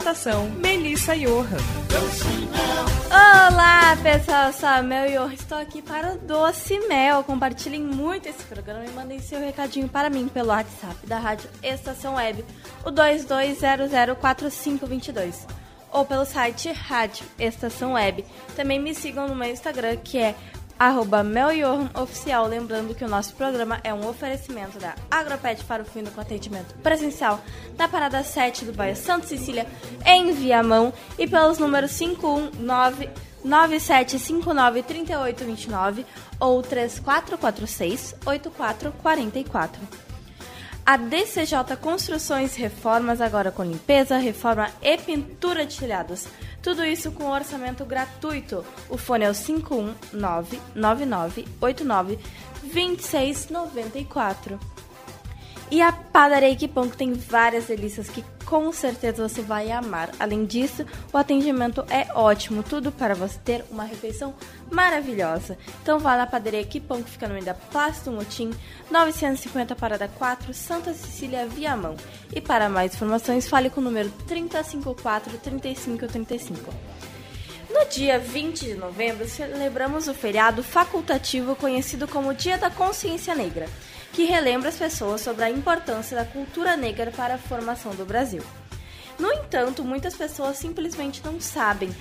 Apresentação: Melissa Johan. Olá, pessoal, eu sou a Mel eu estou aqui para o Doce Mel. Compartilhem muito esse programa e mandem seu recadinho para mim pelo WhatsApp da Rádio Estação Web, o 22004522, ou pelo site Rádio Estação Web. Também me sigam no meu Instagram, que é arroba Oficial. Lembrando que o nosso programa é um oferecimento da Agropet para o fim do atendimento presencial da Parada 7 do bairro Santa Cecília, em Viamão, e pelos números 519 9759 3829 ou 3446 8444. A DCJ Construções Reformas agora com limpeza, reforma e pintura de telhados. Tudo isso com orçamento gratuito. O fone é o 51999892694. E a Padaria Equipão, que tem várias delícias que com certeza você vai amar. Além disso, o atendimento é ótimo, tudo para você ter uma refeição maravilhosa. Então vá na Padaria Equipão, que fica no meio da Plástico Motim, 950 Parada 4, Santa Cecília, Viamão. E para mais informações, fale com o número 354 3535. No dia 20 de novembro, celebramos o feriado facultativo conhecido como Dia da Consciência Negra, que relembra as pessoas sobre a importância da cultura negra para a formação do Brasil. No entanto, muitas pessoas simplesmente não sabem,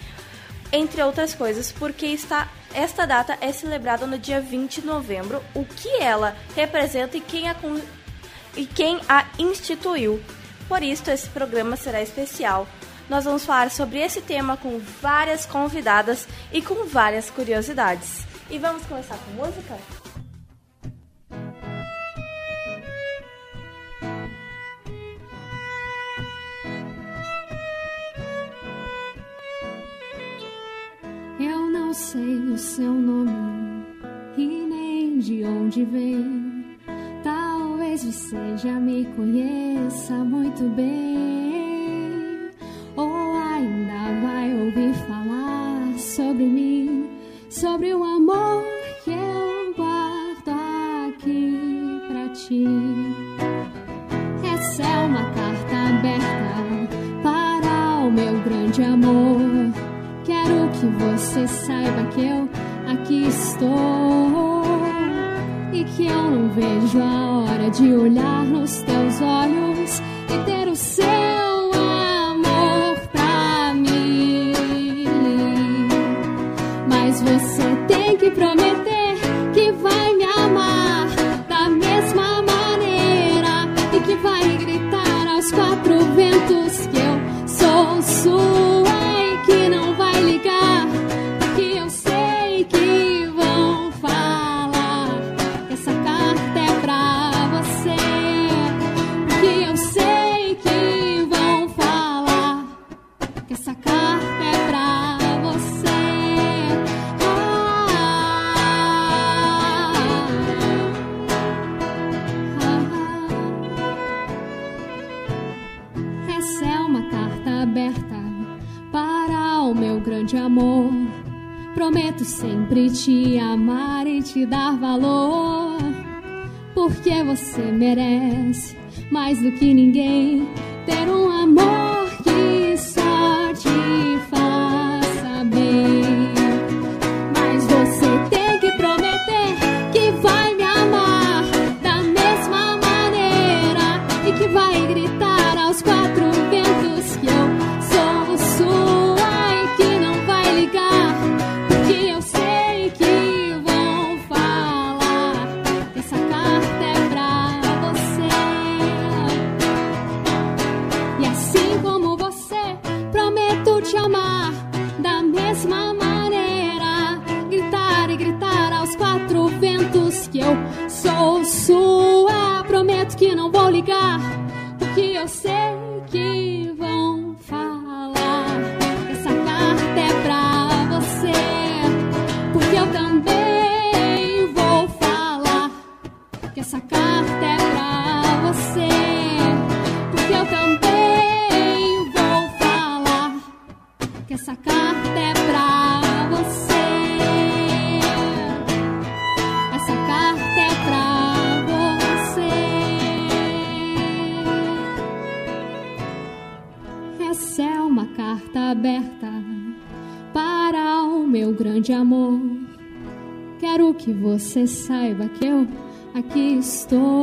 entre outras coisas, porque está, esta data é celebrada no dia 20 de novembro, o que ela representa e quem a, e quem a instituiu. Por isso, esse programa será especial nós vamos falar sobre esse tema com várias convidadas e com várias curiosidades. E vamos começar com música? Eu não sei o seu nome e nem de onde vem. Talvez você já me conheça muito bem, ou ainda vai ouvir falar sobre mim, sobre o amor que eu guardo aqui pra ti. Essa é uma carta aberta para o meu grande amor. Que você saiba que eu aqui estou e que eu não vejo a hora de olhar nos teus olhos e ter o seu mais você saiba que eu aqui estou.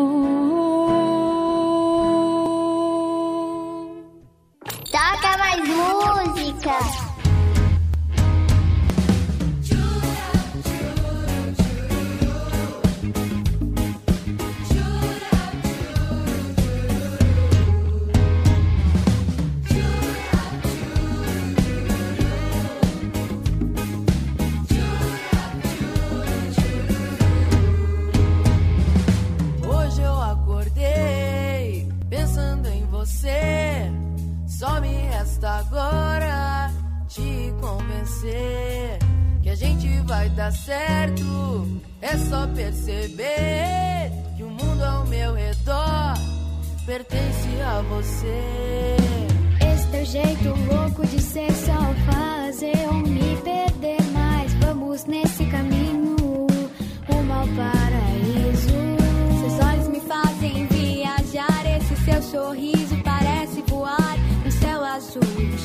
Sorriso parece voar no céu azul,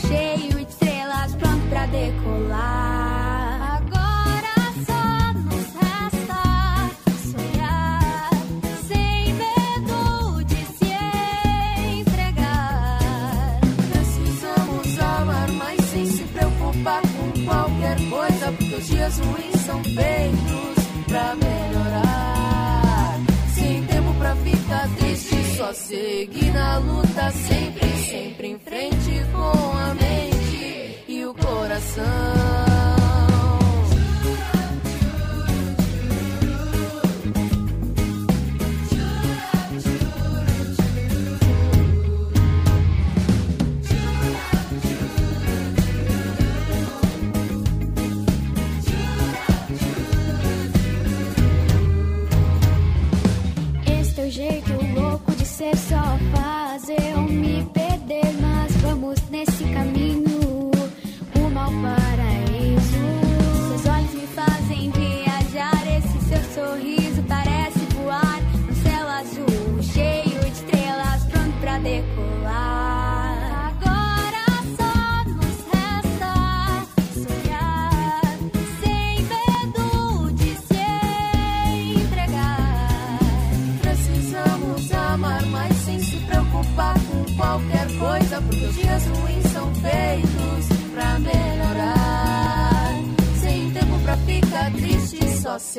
cheio de estrelas, pronto pra decolar. Agora só nos resta sonhar, sem medo de se entregar. Precisamos amar, mas sem se preocupar com qualquer coisa, porque os dias ruins são feitos pra melhorar. Seguir na luta, sempre, sempre em frente com a mente e o coração.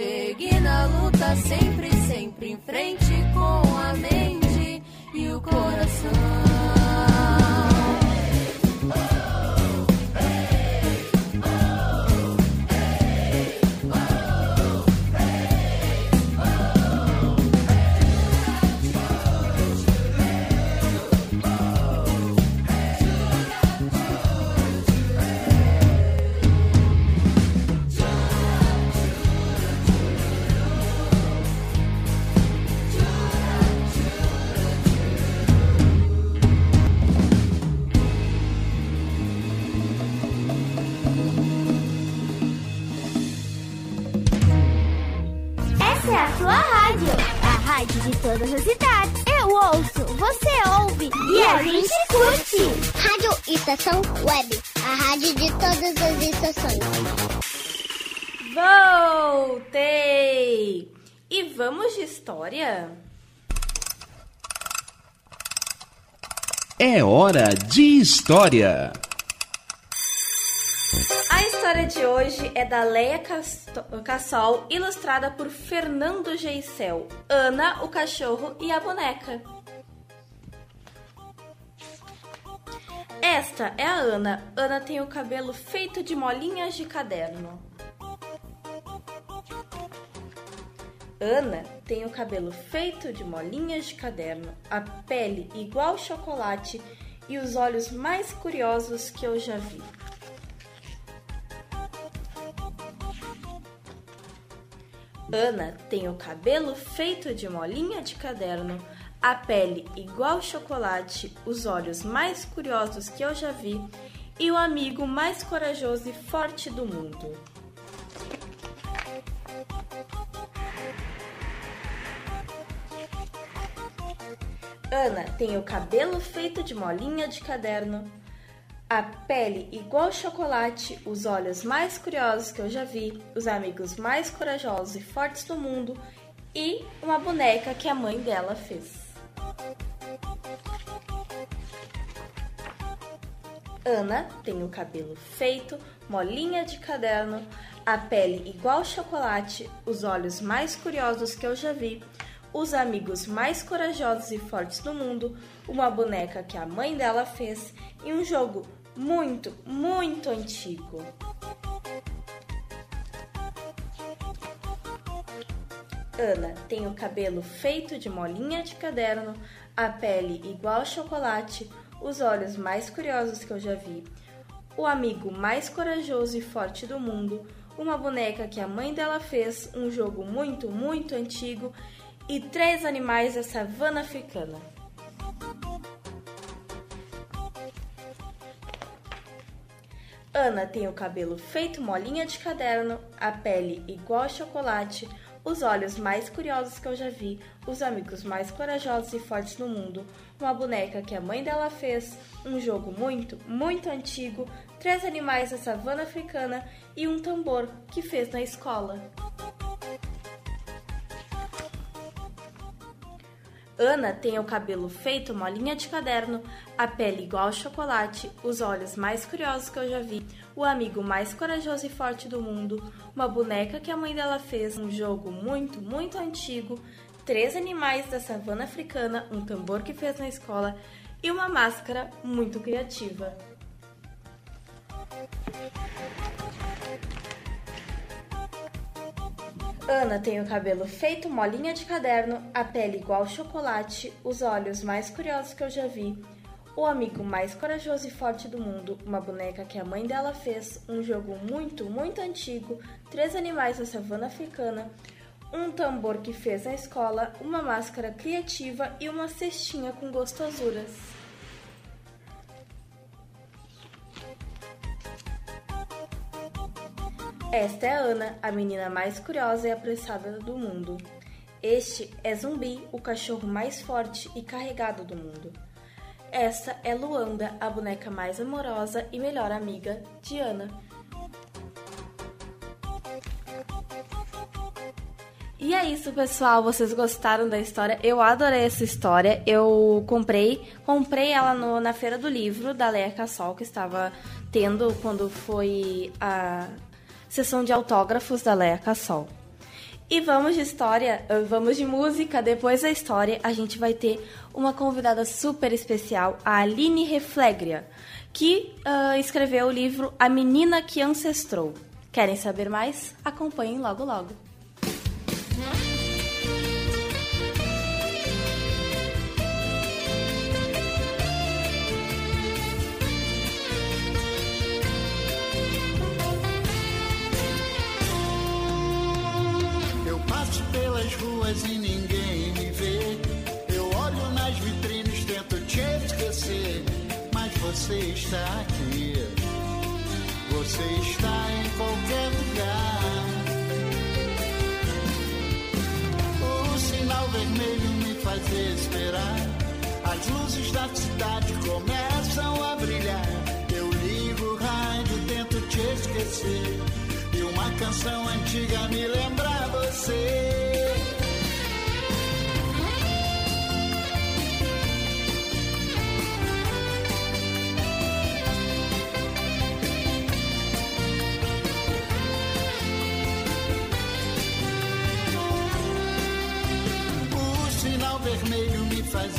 Seguir na luta, sempre, sempre em frente com a mente e o coração. A gente curte. Rádio Estação Web, a rádio de todas as estações. Voltei! E vamos de história? É hora de história. A história de hoje é da Leia Casto- Cassol, ilustrada por Fernando Geisel, Ana, o cachorro e a boneca. Esta é a Ana. Ana tem o cabelo feito de molinhas de caderno. Ana tem o cabelo feito de molinhas de caderno, a pele igual chocolate e os olhos mais curiosos que eu já vi. Ana tem o cabelo feito de molinha de caderno, a pele igual chocolate, os olhos mais curiosos que eu já vi e o amigo mais corajoso e forte do mundo. Ana tem o cabelo feito de molinha de caderno, a pele igual chocolate, os olhos mais curiosos que eu já vi, os amigos mais corajosos e fortes do mundo e uma boneca que a mãe dela fez. Ana tem o cabelo feito, molinha de caderno, a pele igual chocolate, os olhos mais curiosos que eu já vi, os amigos mais corajosos e fortes do mundo, uma boneca que a mãe dela fez e um jogo muito, muito antigo. Ana tem o cabelo feito de molinha de caderno, a pele igual chocolate, os olhos mais curiosos que eu já vi, o amigo mais corajoso e forte do mundo, uma boneca que a mãe dela fez, um jogo muito, muito antigo e três animais da savana africana. Ana tem o cabelo feito molinha de caderno, a pele igual chocolate, os olhos mais curiosos que eu já vi, os amigos mais corajosos e fortes do mundo, uma boneca que a mãe dela fez, um jogo muito, muito antigo, três animais da savana africana e um tambor que fez na escola. Ana tem o cabelo feito molinha de caderno, a pele igual ao chocolate, os olhos mais curiosos que eu já vi, o amigo mais corajoso e forte do mundo, uma boneca que a mãe dela fez, um jogo muito, muito antigo, três animais da savana africana, um tambor que fez na escola e uma máscara muito criativa. Ana tem o cabelo feito molinha de caderno, a pele igual chocolate, os olhos mais curiosos que eu já vi, o amigo mais corajoso e forte do mundo, uma boneca que a mãe dela fez, um jogo muito, muito antigo, três animais da savana africana, um tambor que fez na escola, uma máscara criativa e uma cestinha com gostosuras. Esta é a Ana, a menina mais curiosa e apressada do mundo. Este é Zumbi, o cachorro mais forte e carregado do mundo. Essa é Luanda, a boneca mais amorosa e melhor amiga de Ana. E é isso, pessoal. Vocês gostaram da história? Eu adorei essa história. Eu comprei, comprei ela no, na feira do livro da Leia Cassol que estava tendo quando foi a sessão de autógrafos da Leia Cassol. E vamos de história, eh, vamos de música. Depois da história, a gente vai ter uma convidada super especial, a Aline Reflegria, que uh, escreveu o livro A Menina que Ancestrou. Querem saber mais? Acompanhem logo logo. E ninguém me vê. Eu olho nas vitrines, tento te esquecer. Mas você está aqui. Você está em qualquer lugar. O sinal vermelho me faz esperar. As luzes da cidade começam a brilhar. Eu ligo o rádio, tento te esquecer. E uma canção antiga me lembra você.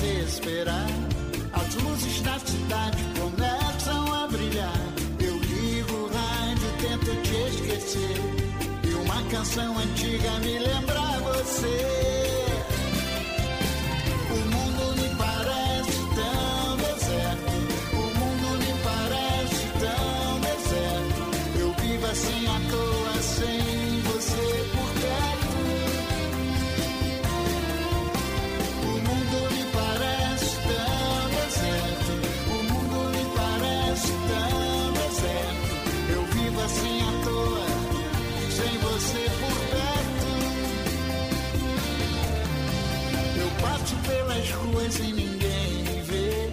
desesperar. As luzes da cidade começam a brilhar. Eu ligo o rádio, tento te esquecer. E uma canção antiga me lembra você. sem ninguém me ver.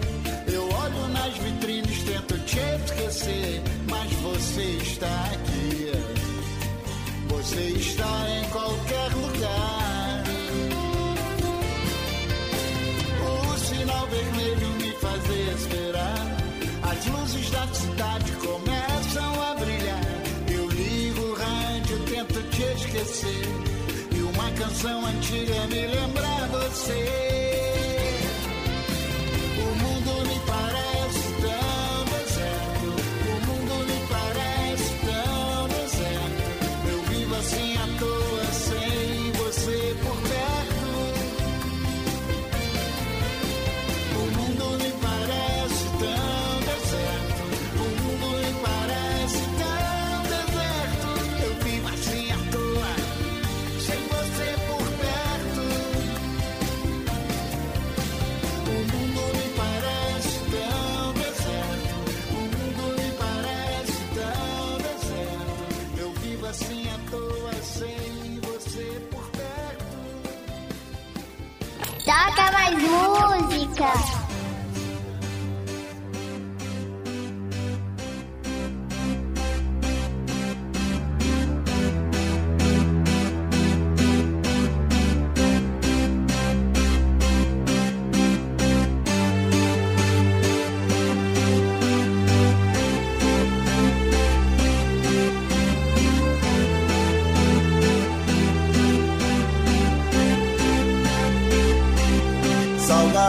Eu olho nas vitrines, tento te esquecer, mas você está aqui. Você está em qualquer lugar. O sinal vermelho me faz esperar. As luzes da cidade começam a brilhar. Eu ligo o rádio, tento te esquecer. E uma canção antiga me lembra você.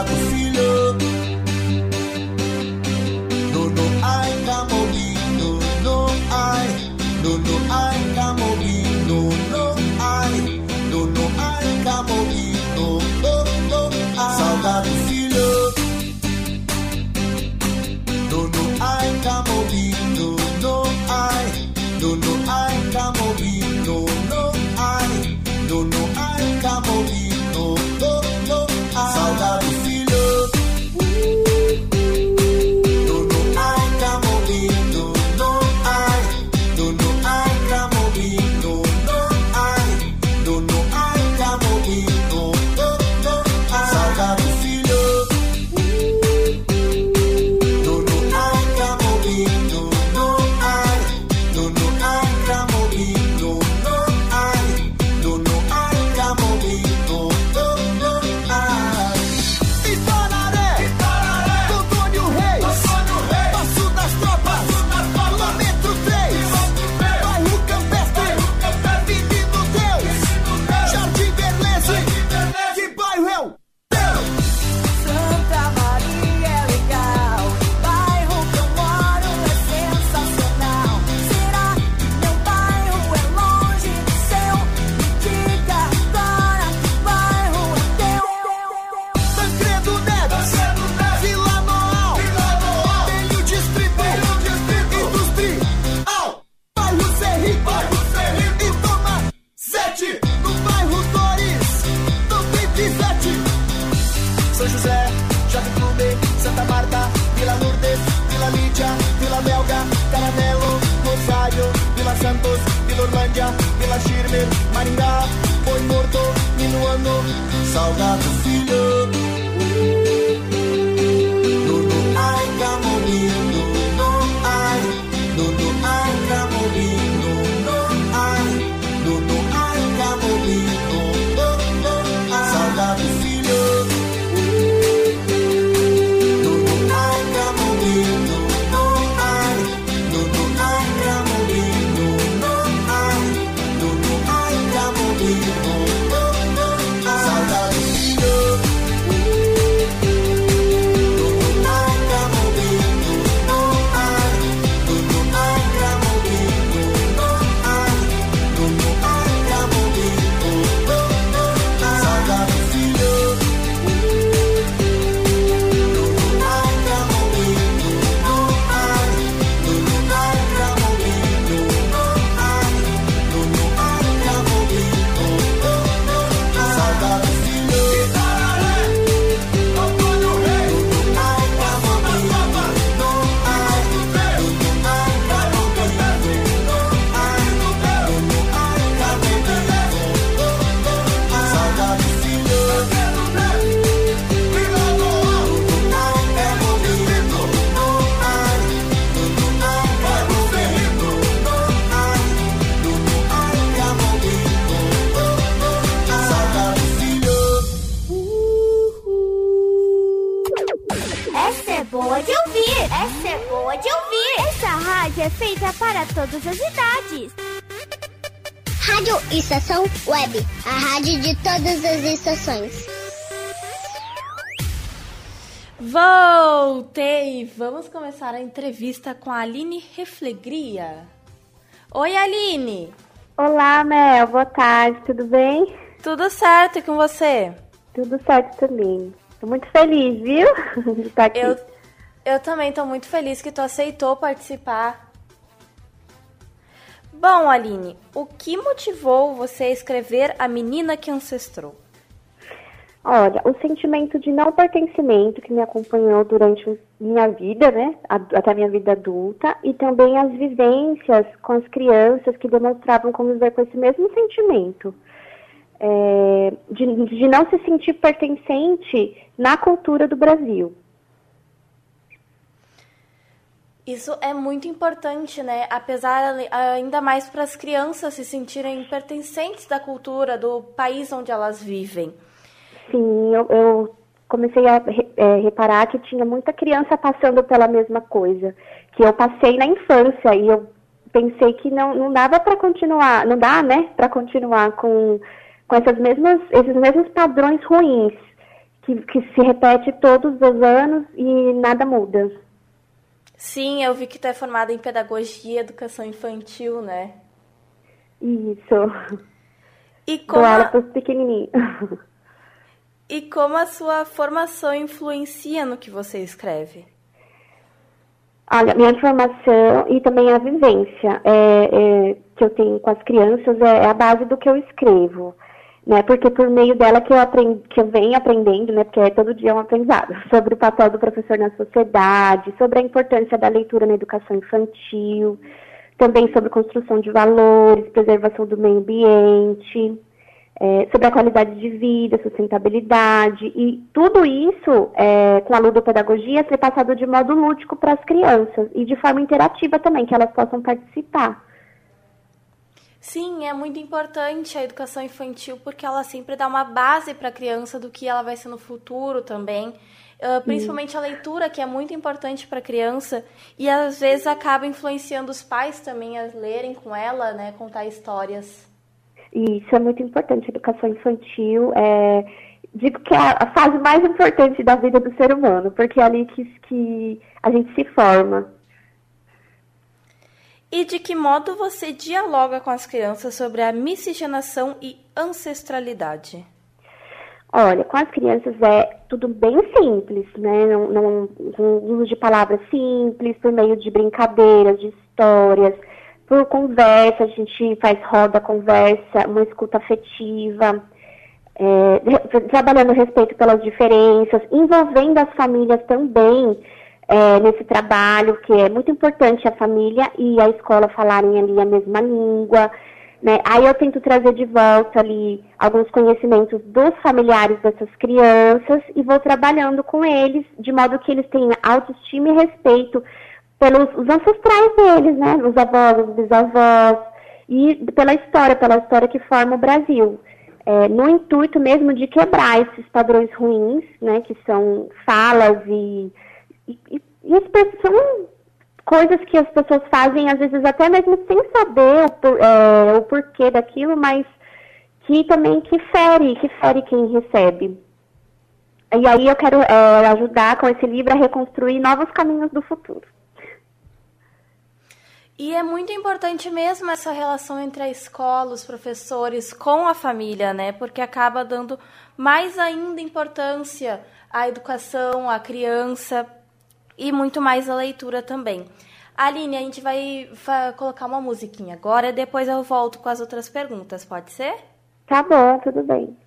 I feel her. Todas as idades. Rádio Estação Web, a rádio de todas as estações. Voltei! Vamos começar a entrevista com a Aline Reflegria. Oi, Aline! Olá, Mel, boa tarde, tudo bem? Tudo certo e com você? Tudo certo também. Tô muito feliz, viu? De estar aqui. Eu, eu também tô muito feliz que tu aceitou participar. Bom, Aline, o que motivou você a escrever A Menina que Ancestrou? Olha, o sentimento de não pertencimento que me acompanhou durante minha vida, né, até minha vida adulta, e também as vivências com as crianças que demonstravam conviver com esse mesmo sentimento. É, de, de não se sentir pertencente na cultura do Brasil. Isso é muito importante, né? Apesar, ainda mais para as crianças se sentirem pertencentes da cultura do país onde elas vivem. Sim, eu, eu comecei a é, reparar que tinha muita criança passando pela mesma coisa, que eu passei na infância e eu pensei que não, não dava para continuar, não dá, né, para continuar com, com essas mesmas, esses mesmos padrões ruins que, que se repete todos os anos e nada muda. Sim, eu vi que tu é formada em pedagogia e educação infantil, né? Isso. E como a... para os pequenininhos. E como a sua formação influencia no que você escreve? Olha, minha formação e também a vivência é, é, que eu tenho com as crianças é, é a base do que eu escrevo né? Porque por meio dela que eu que eu venho aprendendo, né? Porque é todo dia um aprendizado sobre o papel do professor na sociedade, sobre a importância da leitura na educação infantil, também sobre construção de valores, preservação do meio ambiente, é, sobre a qualidade de vida, sustentabilidade e tudo isso é, com a ludopedagogia ser passado de modo lúdico para as crianças e de forma interativa também, que elas possam participar. Sim, é muito importante a educação infantil porque ela sempre dá uma base para a criança do que ela vai ser no futuro também. Uh, principalmente a leitura, que é muito importante para a criança, e às vezes acaba influenciando os pais também a lerem com ela, né, contar histórias. Isso é muito importante, educação infantil é, digo que é a fase mais importante da vida do ser humano, porque é ali que, que a gente se forma. E de que modo você dialoga com as crianças sobre a miscigenação e ancestralidade? Olha, com as crianças é tudo bem simples, né? Não, não, um uso de palavras simples, por meio de brincadeiras, de histórias, por conversa, a gente faz roda conversa, uma escuta afetiva, é, trabalhando respeito pelas diferenças, envolvendo as famílias também é, nesse trabalho, que é muito importante a família e a escola falarem ali a mesma língua. Né? Aí eu tento trazer de volta ali alguns conhecimentos dos familiares dessas crianças e vou trabalhando com eles de modo que eles tenham autoestima e respeito pelos os ancestrais deles, né? Os avós, os bisavós e pela história, pela história que forma o Brasil. É, no intuito mesmo de quebrar esses padrões ruins, né? Que são falas e e, e, são coisas que as pessoas fazem, às vezes até mesmo sem saber o, por, é, o porquê daquilo, mas que também que fere, que fere quem recebe. E aí eu quero é, ajudar com esse livro a reconstruir novos caminhos do futuro. E é muito importante mesmo essa relação entre a escola, os professores, com a família, né? Porque acaba dando mais ainda importância à educação, à criança, e muito mais a leitura também. Aline, a gente vai colocar uma musiquinha agora, depois eu volto com as outras perguntas, pode ser? Tá bom, tudo bem.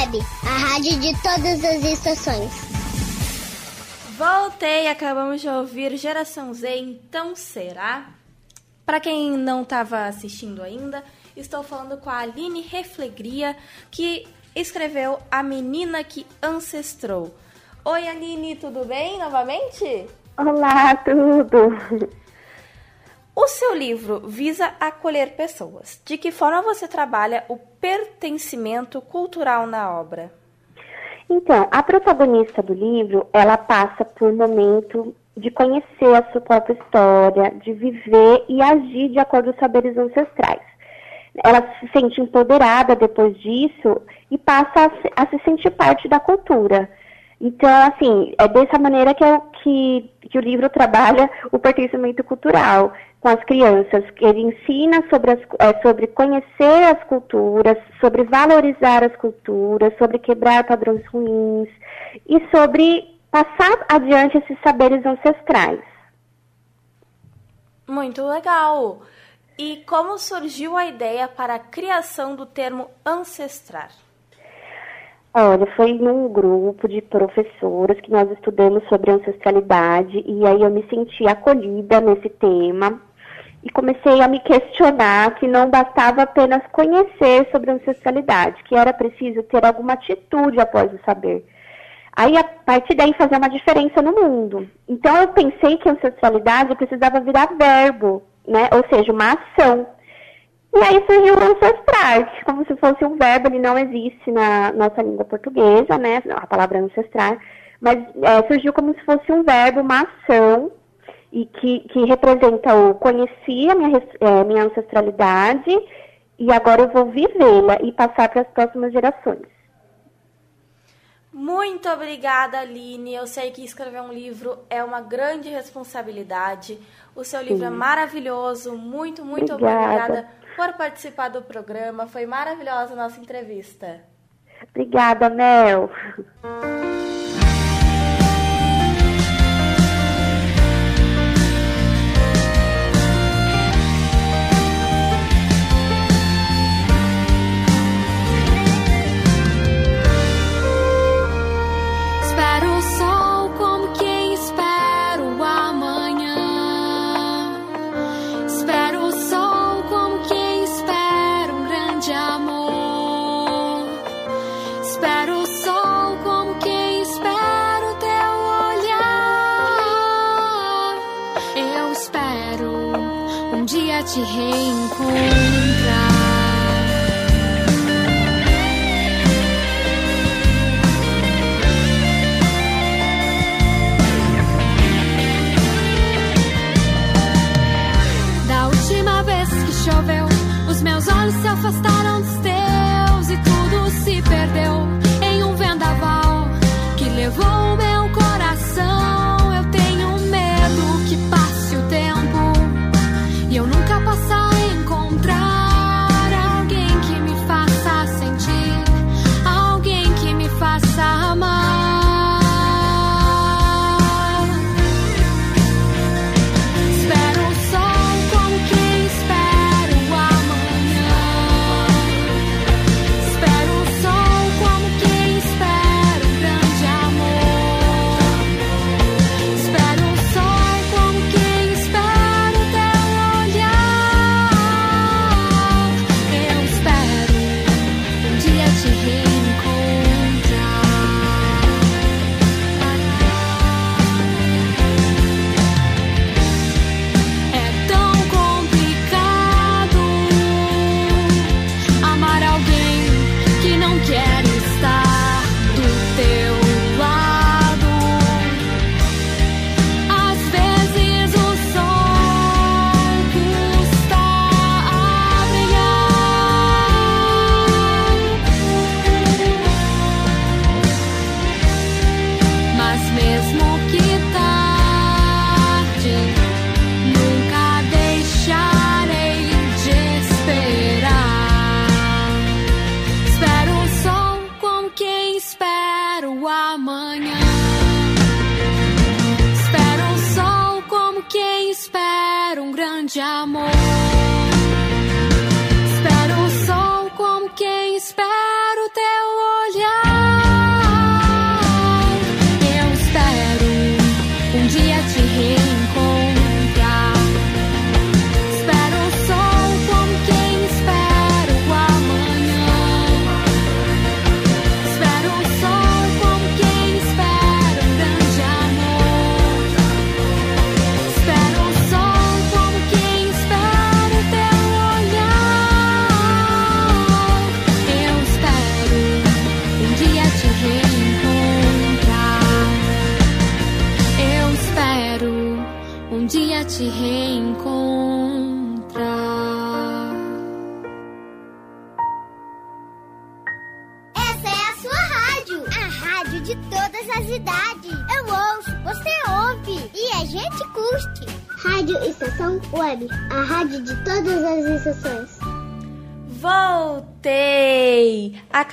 Web, a rádio de todas as estações. Voltei, acabamos de ouvir Geração Z, então será? Para quem não estava assistindo ainda, estou falando com a Aline Reflegria, que escreveu A Menina que Ancestrou. Oi, Aline, tudo bem novamente? Olá, tudo. O seu livro visa acolher pessoas. De que forma você trabalha o pertencimento cultural na obra? Então, a protagonista do livro, ela passa por um momento de conhecer a sua própria história, de viver e agir de acordo com os saberes ancestrais. Ela se sente empoderada depois disso e passa a se, sentir parte da cultura. Então, assim, é dessa maneira que, é que, que o livro trabalha o pertencimento cultural com as crianças. Ele ensina sobre, as, é, sobre conhecer as culturas, sobre valorizar as culturas, sobre quebrar padrões ruins e sobre passar adiante esses saberes ancestrais. Muito legal! E como surgiu a ideia para a criação do termo ancestrar? Olha, foi num grupo de professoras que nós estudamos sobre ancestralidade e aí eu me senti acolhida nesse tema e comecei a me questionar que não bastava apenas conhecer sobre ancestralidade, que era preciso ter alguma atitude após o saber. Aí, a partir daí, fazer uma diferença no mundo. Então, eu pensei que ancestralidade precisava virar verbo, né? Ou seja, uma ação. E aí surgiu o ancestrar, como se fosse um verbo, ele não existe na nossa língua portuguesa, né? A palavra ancestrar, mas é, surgiu como se fosse um verbo, uma ação, e que, que representa o conheci a minha, é, minha ancestralidade e agora eu vou vivê-la e passar para as próximas gerações. Muito obrigada, Aline. Eu sei que escrever um livro é uma grande responsabilidade. O seu livro é maravilhoso. Muito, muito Obrigada. obrigada por participar do programa. Foi maravilhosa a nossa entrevista. Obrigada, Mel.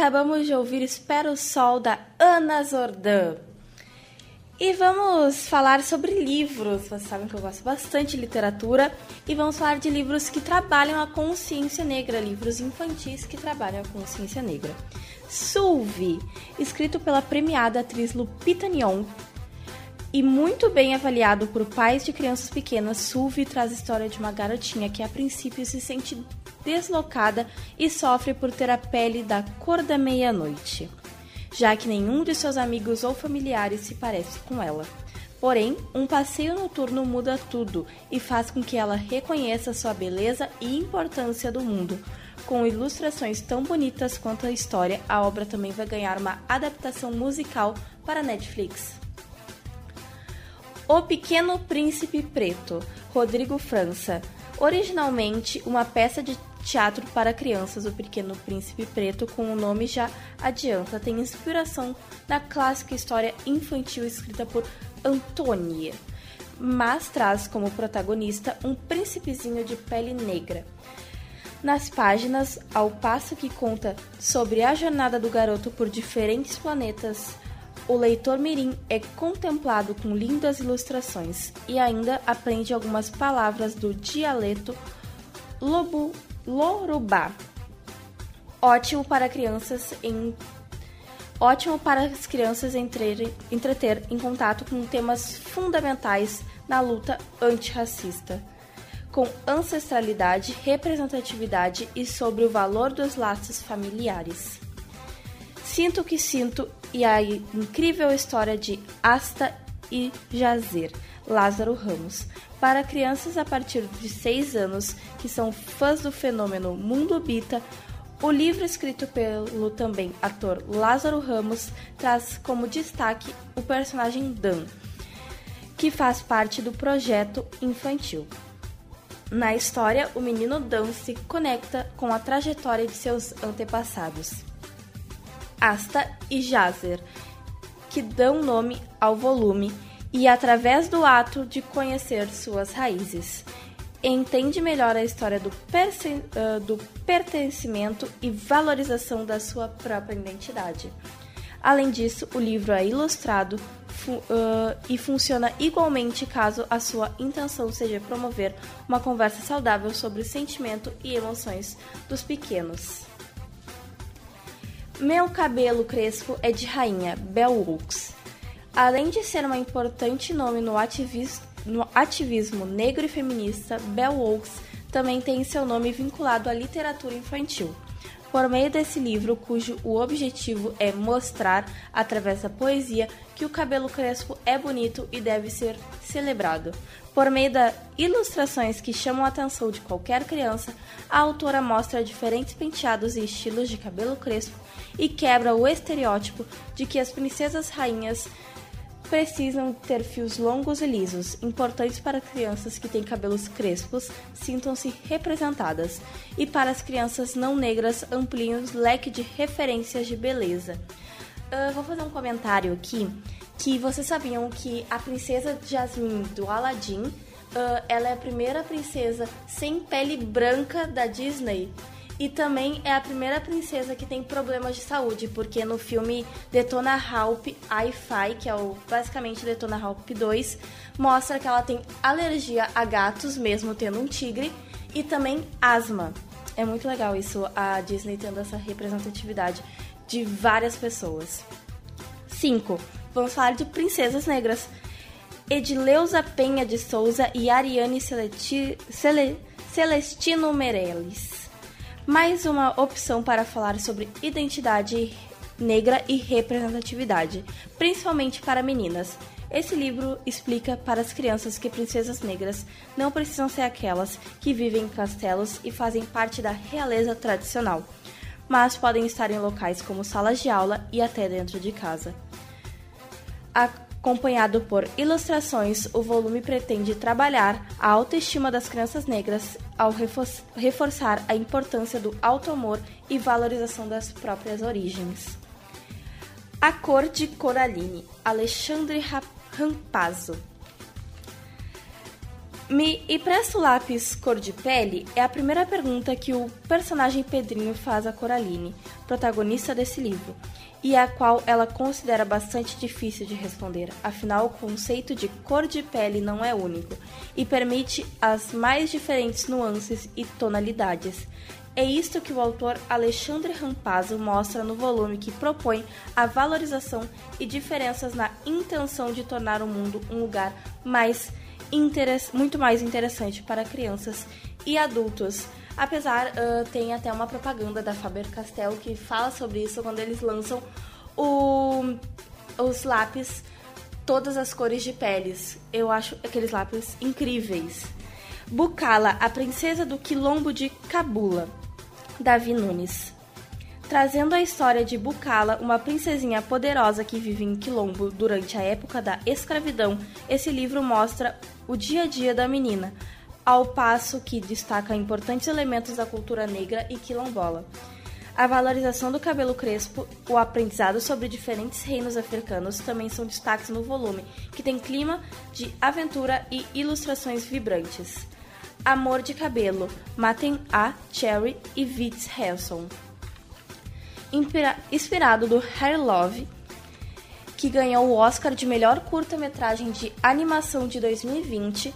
Acabamos de ouvir Espera o Sol da Ana Zordan. E vamos falar sobre livros. Vocês sabem que eu gosto bastante de literatura. E vamos falar de livros que trabalham a consciência negra, livros infantis que trabalham a consciência negra. Sulvi, escrito pela premiada atriz Lupita Nyong'o, e muito bem avaliado por pais de crianças pequenas, Sulvi traz a história de uma garotinha que a princípio se sente deslocada e sofre por ter a pele da cor da meia-noite, já que nenhum de seus amigos ou familiares se parece com ela. Porém, um passeio noturno muda tudo e faz com que ela reconheça sua beleza e importância do mundo. Com ilustrações tão bonitas quanto a história, a obra também vai ganhar uma adaptação musical para Netflix. O Pequeno Príncipe Preto, Rodrigo França. Originalmente uma peça de teatro para crianças, O Pequeno Príncipe Preto, com o nome já adianta, tem inspiração na clássica história infantil escrita por Antônia, mas traz como protagonista um príncipezinho de pele negra. Nas páginas, ao passo que conta sobre a jornada do garoto por diferentes planetas, o leitor mirim é contemplado com lindas ilustrações e ainda aprende algumas palavras do dialeto lobo, lorubá. Ótimo para crianças em ótimo para as crianças entreter, entreter em contato com temas fundamentais na luta antirracista, com ancestralidade, representatividade e sobre o valor dos laços familiares. Sinto o que sinto e a incrível história de Asta e Jazer, Lázaro Ramos, para crianças a partir de 6 anos que são fãs do fenômeno Mundo Bita. O livro, escrito pelo também ator Lázaro Ramos, traz como destaque o personagem Dan, que faz parte do projeto infantil. Na história, o menino Dan se conecta com a trajetória de seus antepassados. Asta e Jazer, que dão nome ao volume e, através do ato de conhecer suas raízes, entende melhor a história do, do pertencimento e valorização da sua própria identidade. Além disso, o livro é ilustrado fu uh, e funciona igualmente caso a sua intenção seja promover uma conversa saudável sobre sentimento e emoções dos pequenos. Meu cabelo crespo é de rainha, Bell Hooks. Além de ser um importante nome no, ativis no ativismo negro e feminista, Bell Hooks também tem seu nome vinculado à literatura infantil. Por meio desse livro, cujo o objetivo é mostrar, através da poesia, que o cabelo crespo é bonito e deve ser celebrado. Por meio das ilustrações que chamam a atenção de qualquer criança, a autora mostra diferentes penteados e estilos de cabelo crespo e quebra o estereótipo de que as princesas rainhas precisam ter fios longos e lisos, importantes para crianças que têm cabelos crespos, sintam-se representadas, e para as crianças não negras ampliem o leque de referências de beleza. Uh, vou fazer um comentário aqui, que vocês sabiam que a princesa Jasmine do Aladdin, uh, ela é a primeira princesa sem pele branca da Disney, e também é a primeira princesa que tem problemas de saúde, porque no filme Detona Ralph Hi-Fi, que é o basicamente Detona Ralph 2, mostra que ela tem alergia a gatos, mesmo tendo um tigre, e também asma. É muito legal isso, a Disney tendo essa representatividade de várias pessoas. 5. Vamos falar de princesas negras. Edileuza Penha de Souza e Ariane Celesti Cele Celestino Meirelles mais uma opção para falar sobre identidade negra e representatividade, principalmente para meninas. Esse livro explica para as crianças que princesas negras não precisam ser aquelas que vivem em castelos e fazem parte da realeza tradicional, mas podem estar em locais como salas de aula e até dentro de casa. A Acompanhado por ilustrações, o volume pretende trabalhar a autoestima das crianças negras ao refor- reforçar a importância do auto-amor e valorização das próprias origens. A Cor de Coraline, Alexandre Ra- Rampazzo. Me empresta o lápis cor de pele? É a primeira pergunta que o personagem Pedrinho faz a Coraline, protagonista desse livro, e a qual ela considera bastante difícil de responder. Afinal, o conceito de cor de pele não é único e permite as mais diferentes nuances e tonalidades. É isto que o autor Alexandre Rampazzo mostra no volume que propõe a valorização e diferenças na intenção de tornar o mundo um lugar mais muito mais interessante para crianças e adultos. Apesar, ah, tem até uma propaganda da Faber-Castell que fala sobre isso quando eles lançam o- os lápis todas as cores de peles. Eu acho aqueles lápis incríveis. Bucala, a princesa do quilombo de Cabula. Davi Nunes. Trazendo a história de Bucala, uma princesinha poderosa que vive em Quilombo durante a época da escravidão, esse livro mostra o dia a dia da menina, ao passo que destaca importantes elementos da cultura negra e quilombola. A valorização do cabelo crespo, o aprendizado sobre diferentes reinos africanos também são destaques no volume, que tem clima de aventura e ilustrações vibrantes. Amor de Cabelo, Matem A. Cherry e Vitz. Inspira- Inspirado do Harry Love, que ganhou o Oscar de melhor curta-metragem de animação de 2020,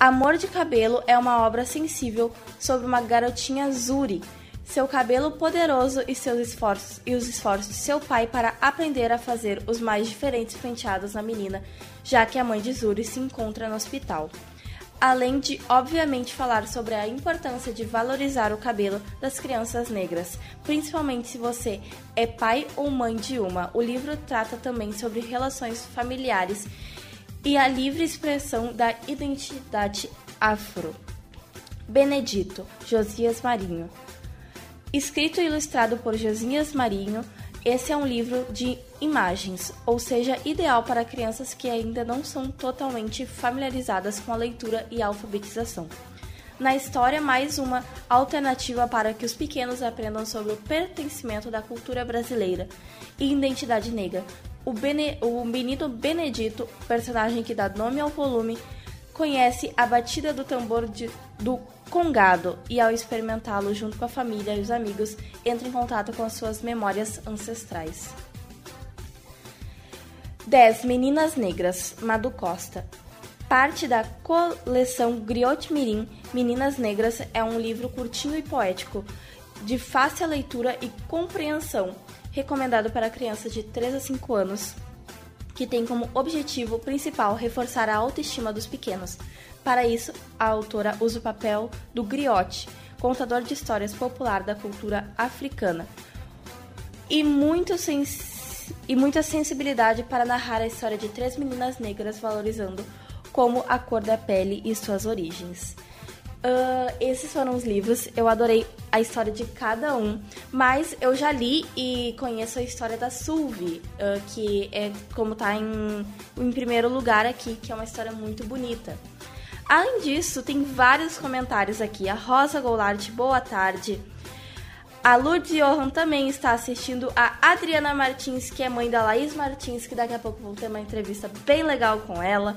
Amor de Cabelo é uma obra sensível sobre uma garotinha Zuri, seu cabelo poderoso e seus esforços e os esforços de seu pai para aprender a fazer os mais diferentes penteados na menina, já que a mãe de Zuri se encontra no hospital. Além de, obviamente, falar sobre a importância de valorizar o cabelo das crianças negras, principalmente se você é pai ou mãe de uma. O livro trata também sobre relações familiares e a livre expressão da identidade afro. Benedito, Josias Marinho. Escrito e ilustrado por Josias Marinho, esse é um livro de imagens, ou seja, ideal para crianças que ainda não são totalmente familiarizadas com a leitura e alfabetização. Na história, mais uma alternativa para que os pequenos aprendam sobre o pertencimento da cultura brasileira e identidade negra. O, Bene, o menino Benedito, personagem que dá nome ao volume, conhece a batida do tambor de, do congado e, ao experimentá-lo junto com a família e os amigos, entra em contato com as suas memórias ancestrais. 10 Meninas Negras, Madu Costa. Parte da coleção Griot Mirim, Meninas Negras é um livro curtinho e poético, de fácil leitura e compreensão, recomendado para crianças de 3 a 5 anos, que tem como objetivo principal reforçar a autoestima dos pequenos. Para isso, a autora usa o papel do griot, contador de histórias popular da cultura africana, e, muito sens- e muita sensibilidade para narrar a história de três meninas negras, valorizando como a cor da pele e suas origens. Ah, esses foram os livros, eu adorei a história de cada um, mas eu já li e conheço a história da Sulvi, ah, que é como tá em, em primeiro lugar aqui, que é uma história muito bonita. Além disso, tem vários comentários aqui. A Rosa Goulart, boa tarde. A Lourdes Johan também está assistindo. A Adriana Martins, que é mãe da Laís Martins, que daqui a pouco vou ter uma entrevista bem legal com ela.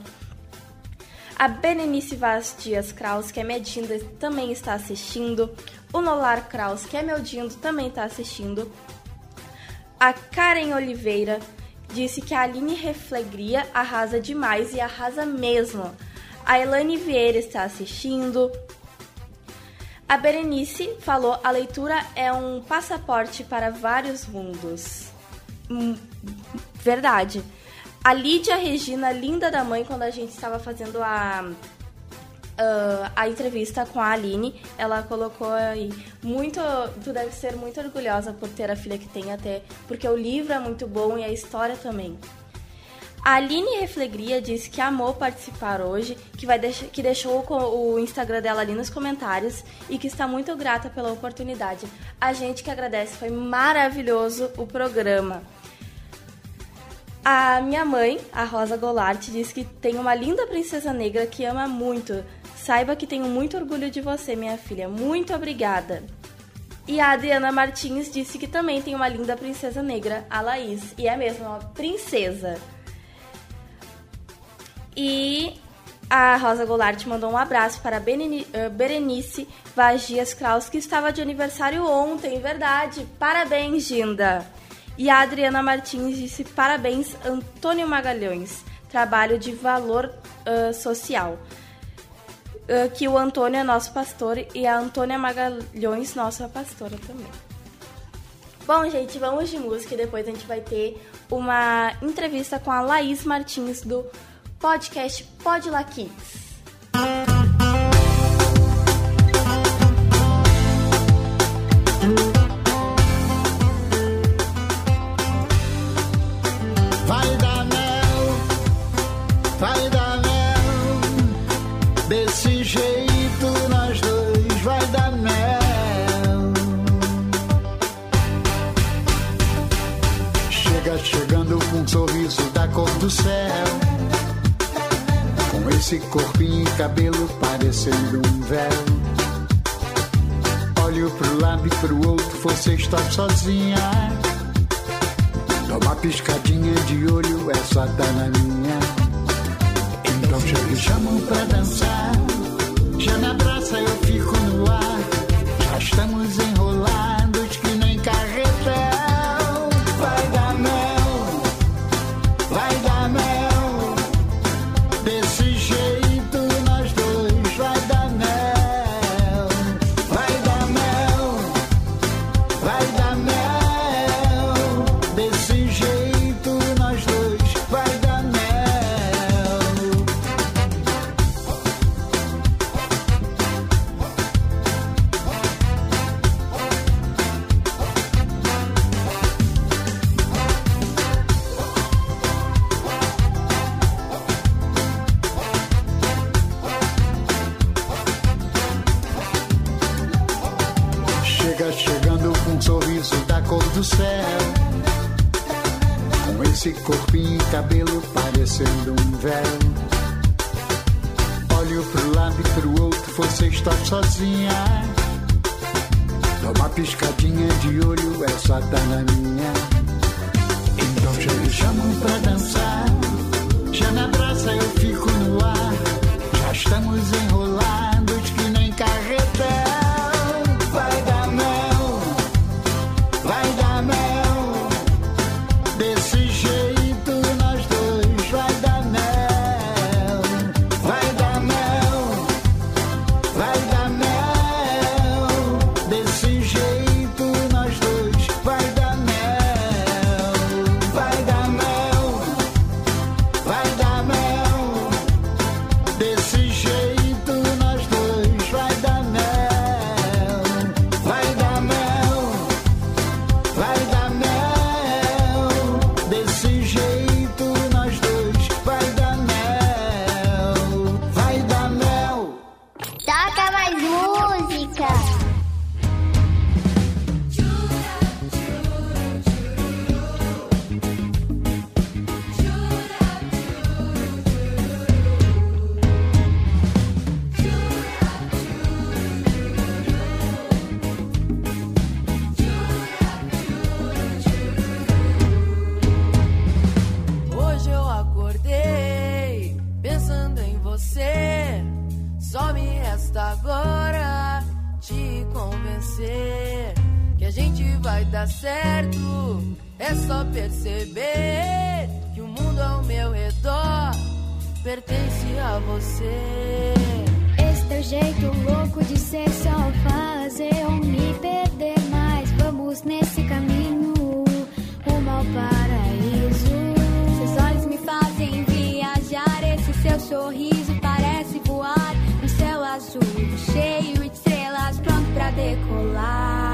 A Berenice Vaz Dias Kraus, que é minha Dinda, também está assistindo. O Nolar Kraus, que é meu Dindo, também está assistindo. A Karen Oliveira disse que a Aline Reflegria arrasa demais e arrasa mesmo. A Elane Vieira está assistindo. A Berenice falou: a leitura é um passaporte para vários mundos. Hum, verdade. A Lídia Regina, linda da mãe, quando a gente estava fazendo a, ah, a entrevista com a Aline, ela colocou aí muito. Tu deve ser muito orgulhosa por ter a filha que tem, até porque o livro é muito bom e a história também. A Aline Reflegria disse que amou participar hoje, que, vai deix que deixou o, o Instagram dela ali nos comentários e que está muito grata pela oportunidade. A gente que agradece, foi maravilhoso o programa. A minha mãe, a Rosa Golart, diz que tem uma linda princesa negra que ama muito. Saiba que tenho muito orgulho de você, minha filha. Muito obrigada. E a Adriana Martins disse que também tem uma linda princesa negra, a Laís. E é mesmo, uma princesa. E a Rosa Goulart mandou um abraço para eh, Berenice Vagias Kraus, que estava de aniversário ontem, verdade. Parabéns, Ginda. E a Adriana Martins disse parabéns, Antônio Magalhães. Trabalho de valor eh, social. Eh, que o Antônio é nosso pastor e a Antônia Magalhães, nossa pastora também. Bom, gente, vamos de música e depois a gente vai ter uma entrevista com a Laís Martins do podcast Pod Kids. Parecendo um véu. Olho pro lado e pro outro, você está sozinha. Dá uma piscadinha de olho, essa tá na minha. Então já me chamam pra dançar. Jeito louco de ser só fazer eu me perder mais. Vamos nesse caminho rumo ao paraíso. Seus olhos me fazem viajar. Esse seu sorriso parece voar no céu azul, cheio de estrelas, pronto pra decolar.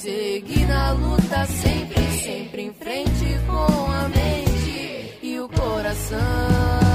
Seguir na luta, sempre, sempre em frente com a mente e o coração.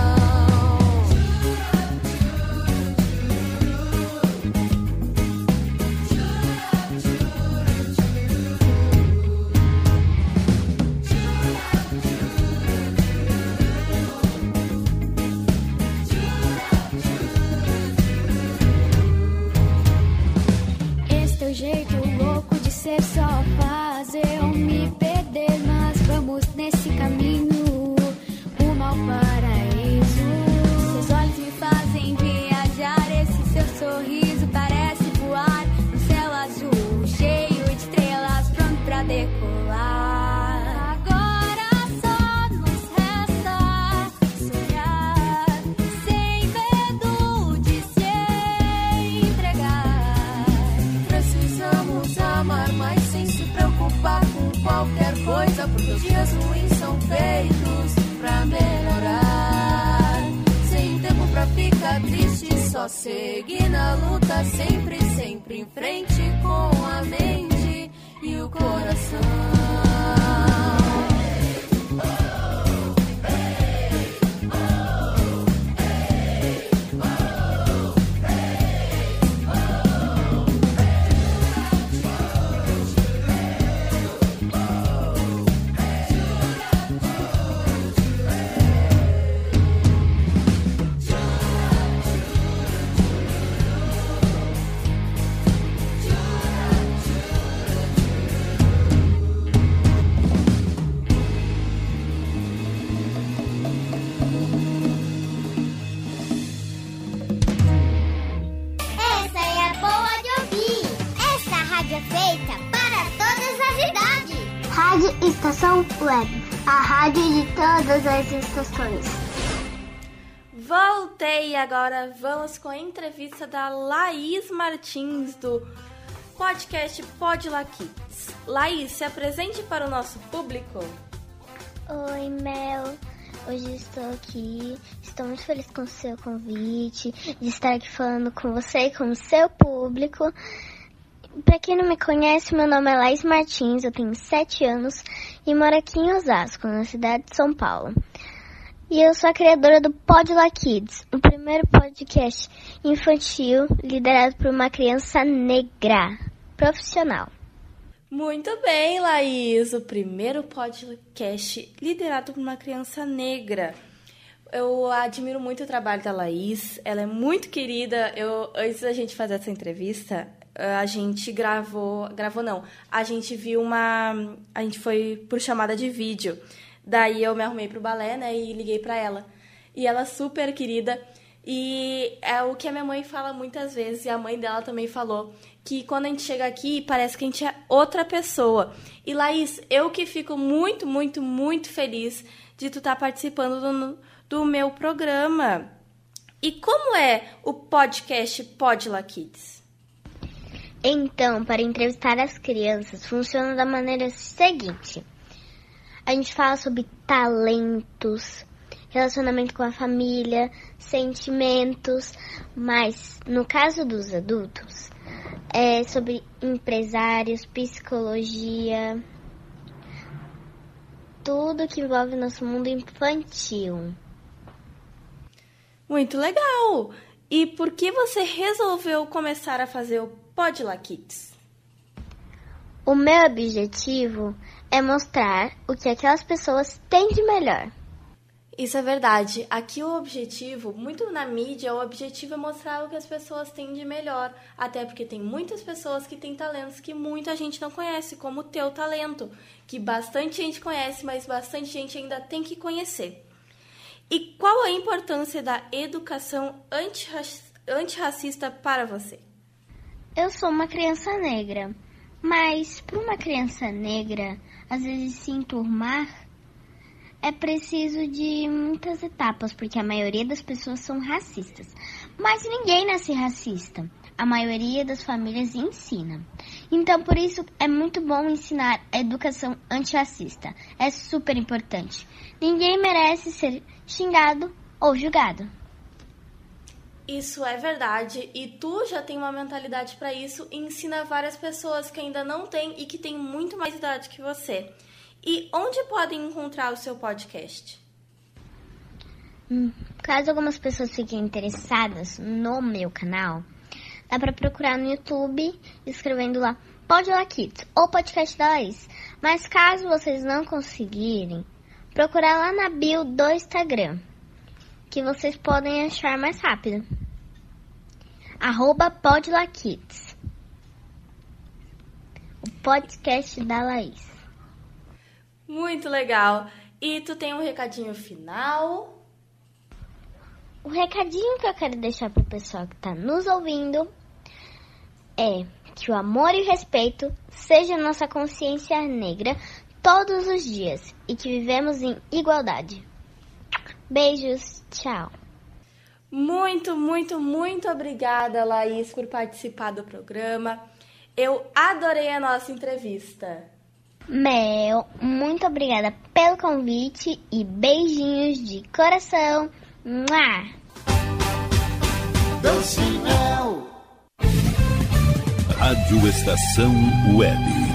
Na luta, sempre, sempre em frente com a mente e o coração. Web, a rádio de todas as estações. Voltei agora, vamos com a entrevista da Laís Martins do podcast Pod Kids. Laís, se apresente para o nosso público. Oi, Mel. Hoje estou aqui, estou muito feliz com o seu convite, de estar aqui falando com você e com o seu público. Para quem não me conhece, meu nome é Laís Martins, eu tenho 7 anos e moro aqui em Osasco, na cidade de São Paulo. E eu sou a criadora do Podla Kids, o primeiro podcast infantil liderado por uma criança negra, profissional. Muito bem, Laís, o primeiro podcast liderado por uma criança negra. Eu admiro muito o trabalho da Laís, ela é muito querida. Eu, antes da gente fazer essa entrevista, a gente gravou, gravou não, a gente viu uma, a gente foi por chamada de vídeo. Daí eu me arrumei pro balé, né, e liguei para ela. E ela super querida e é o que a minha mãe fala muitas vezes e a mãe dela também falou que quando a gente chega aqui parece que a gente é outra pessoa. E Laís, eu que fico muito, muito, muito feliz de tu estar tá participando do, do meu programa. E como é o podcast Podla Kids? Então, para entrevistar as crianças, funciona da maneira seguinte: a gente fala sobre talentos, relacionamento com a família, sentimentos, mas no caso dos adultos, é sobre empresários, psicologia, tudo que envolve nosso mundo infantil. Muito legal! E por que você resolveu começar a fazer o Pode lá, Kids. O meu objetivo é mostrar o que aquelas pessoas têm de melhor. Isso é verdade. Aqui o objetivo, muito na mídia, o objetivo é mostrar o que as pessoas têm de melhor. Até porque tem muitas pessoas que têm talentos que muita gente não conhece, como o teu talento, que bastante gente conhece, mas bastante gente ainda tem que conhecer. E qual a importância da educação antirracista para você? Eu sou uma criança negra, mas para uma criança negra, às vezes se enturmar é preciso de muitas etapas, porque a maioria das pessoas são racistas. Mas ninguém nasce racista. A maioria das famílias ensina. Então, por isso, é muito bom ensinar a educação antirracista. É super importante. Ninguém merece ser xingado ou julgado. Isso é verdade e tu já tem uma mentalidade para isso e ensina várias pessoas que ainda não têm e que têm muito mais idade que você. E onde podem encontrar o seu podcast? Hum, caso algumas pessoas fiquem interessadas no meu canal, dá para procurar no YouTube escrevendo lá Pode Kids ou podcast da Laís. Mas caso vocês não conseguirem, procurar lá na bio do Instagram que vocês podem achar mais rápido. Arroba Podlakids. O podcast da Laís. Muito legal. E tu tem um recadinho final? O recadinho que eu quero deixar pro pessoal que tá nos ouvindo é que o amor e o respeito seja nossa consciência negra todos os dias e que vivemos em igualdade. Beijos, tchau. Muito, muito, muito obrigada, Laís, por participar do programa. Eu adorei a nossa entrevista. Mel, muito obrigada pelo convite e beijinhos de coração. Mua! Doce Mel. Rádio Estação Web.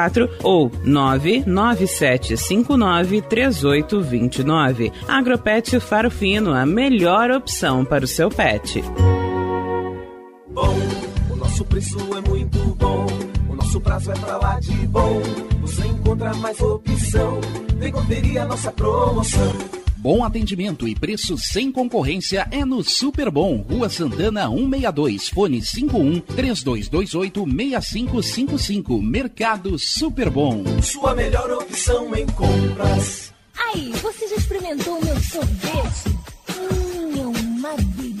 ou 997593829. Agropet Faro Fino, a melhor opção para o seu pet. Bom, o nosso preço é muito bom. O nosso prazo é pra lá de bom. Você encontra mais opção. Vem conferir a nossa promoção. Bom atendimento e preço sem concorrência é no Super Bom, Rua Santana 162, fone 51 3228 6555. Mercado Super Bom. Sua melhor opção em compras. Aí, você já experimentou o meu sorvete? Hum, é uma delícia!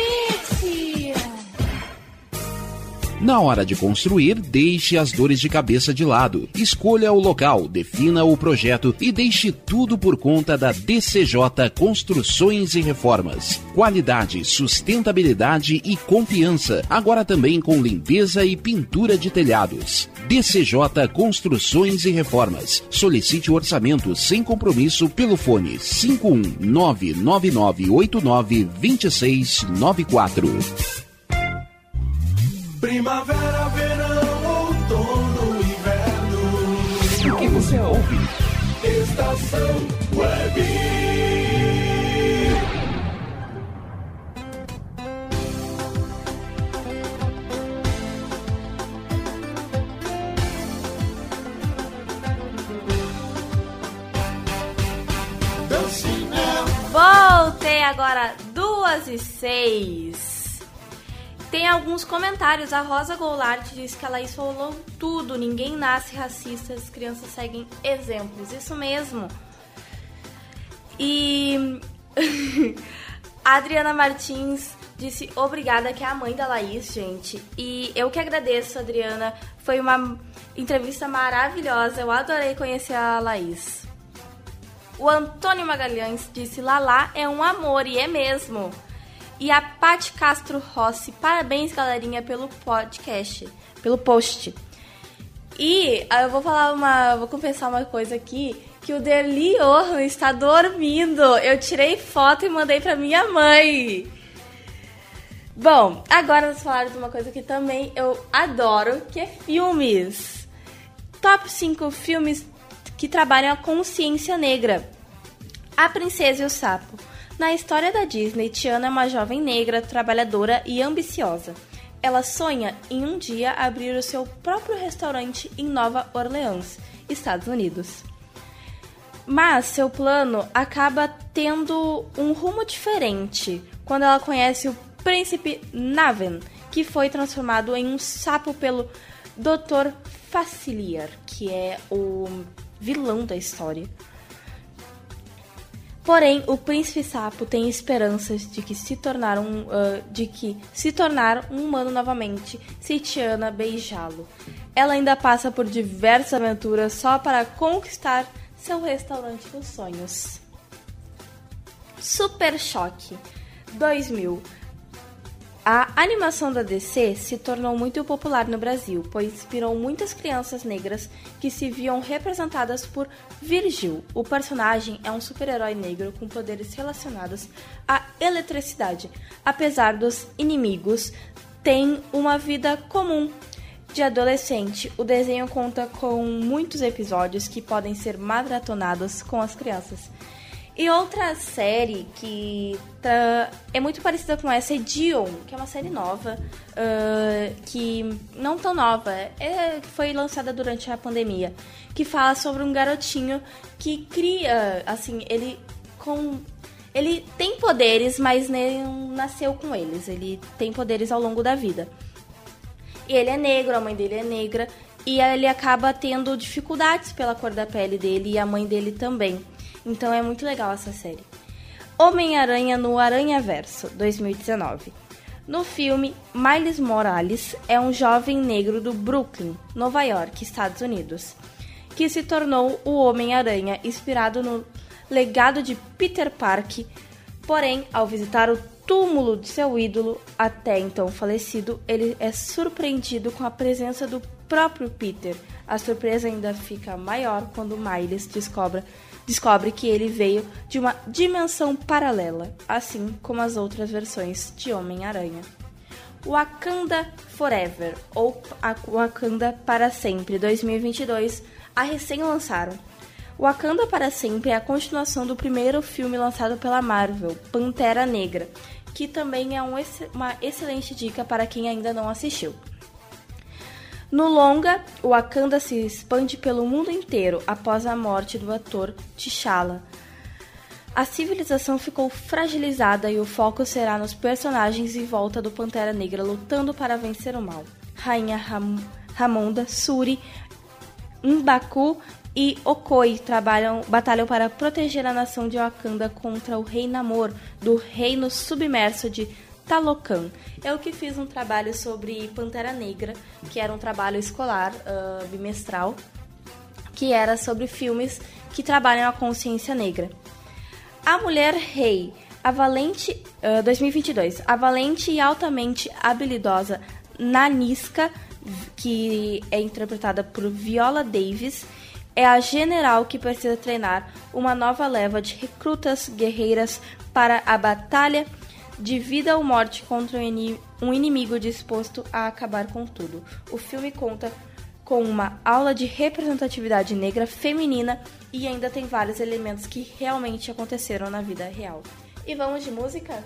Na hora de construir, deixe as dores de cabeça de lado. Escolha o local, defina o projeto e deixe tudo por conta da DCJ Construções e Reformas. Qualidade, sustentabilidade e confiança. Agora também com limpeza e pintura de telhados. DCJ Construções e Reformas. Solicite o orçamento sem compromisso pelo fone 51999892694. Primavera, verão, outono, inverno. O que você ouve? Estação Web. Voltei agora, duas e seis. Tem alguns comentários. A Rosa Goulart diz que a Laís falou tudo. Ninguém nasce racista, as crianças seguem exemplos. Isso mesmo. E a Adriana Martins disse obrigada, que é a mãe da Laís, gente. E eu que agradeço, Adriana. Foi uma entrevista maravilhosa. Eu adorei conhecer a Laís. O Antônio Magalhães disse: Lala é um amor, e é mesmo. E a Paty Castro Rossi. Parabéns, galerinha, pelo podcast, pelo post. E ah, eu vou falar uma. Vou confessar uma coisa aqui. Que o Derli Orhan está dormindo. Eu tirei foto e mandei pra minha mãe. Bom, agora vamos falar de uma coisa que também eu adoro, que é filmes. Top 5 filmes que trabalham a consciência negra. A Princesa e o Sapo. Na história da Disney, Tiana é uma jovem negra, trabalhadora e ambiciosa. Ela sonha em um dia abrir o seu próprio restaurante em Nova Orleans, Estados Unidos. Mas seu plano acaba tendo um rumo diferente quando ela conhece o príncipe Naven, que foi transformado em um sapo pelo Dr. Facilier, que é o vilão da história. Porém, o príncipe sapo tem esperanças de que se tornar um, uh, de que se tornar um humano novamente se Tiana beijá-lo. Ela ainda passa por diversas aventuras só para conquistar seu restaurante dos sonhos. Super Choque 2000 a animação da DC se tornou muito popular no Brasil, pois inspirou muitas crianças negras que se viam representadas por Virgil. O personagem é um super-herói negro com poderes relacionados à eletricidade. Apesar dos inimigos, tem uma vida comum de adolescente. O desenho conta com muitos episódios que podem ser maratonados com as crianças. E outra série que tá, é muito parecida com essa é Dion, que é uma série nova, uh, que não tão nova, é, foi lançada durante a pandemia, que fala sobre um garotinho que cria, assim, ele com ele tem poderes, mas não nasceu com eles. Ele tem poderes ao longo da vida. E ele é negro, a mãe dele é negra, e ele acaba tendo dificuldades pela cor da pele dele e a mãe dele também. Então é muito legal essa série. Homem-Aranha no Aranha Verso, 2019. No filme, Miles Morales é um jovem negro do Brooklyn, Nova York, Estados Unidos, que se tornou o Homem-Aranha inspirado no legado de Peter Parker. Porém, ao visitar o túmulo de seu ídolo, até então falecido, ele é surpreendido com a presença do próprio Peter. A surpresa ainda fica maior quando Miles descobre descobre que ele veio de uma dimensão paralela, assim como as outras versões de Homem-Aranha. Wakanda Forever ou Wakanda para Sempre 2022 a recém lançaram. Wakanda para Sempre é a continuação do primeiro filme lançado pela Marvel, Pantera Negra, que também é um, uma excelente dica para quem ainda não assistiu. No longa, o Wakanda se expande pelo mundo inteiro após a morte do ator T'Challa. A civilização ficou fragilizada e o foco será nos personagens em volta do Pantera Negra lutando para vencer o mal. Rainha Ram Ramonda, Suri, Mbaku e Okoi trabalham, batalham para proteger a nação de Wakanda contra o Rei Namor, do reino submerso de Talocan. Eu que fiz um trabalho sobre Pantera Negra, que era um trabalho escolar uh, bimestral, que era sobre filmes que trabalham a consciência negra. A Mulher Rei, a valente uh, 2022, a valente e altamente habilidosa Naniska, que é interpretada por Viola Davis, é a general que precisa treinar uma nova leva de recrutas guerreiras para a batalha de vida ou morte contra um inimigo disposto a acabar com tudo. O filme conta com uma aula de representatividade negra feminina e ainda tem vários elementos que realmente aconteceram na vida real. E vamos de música?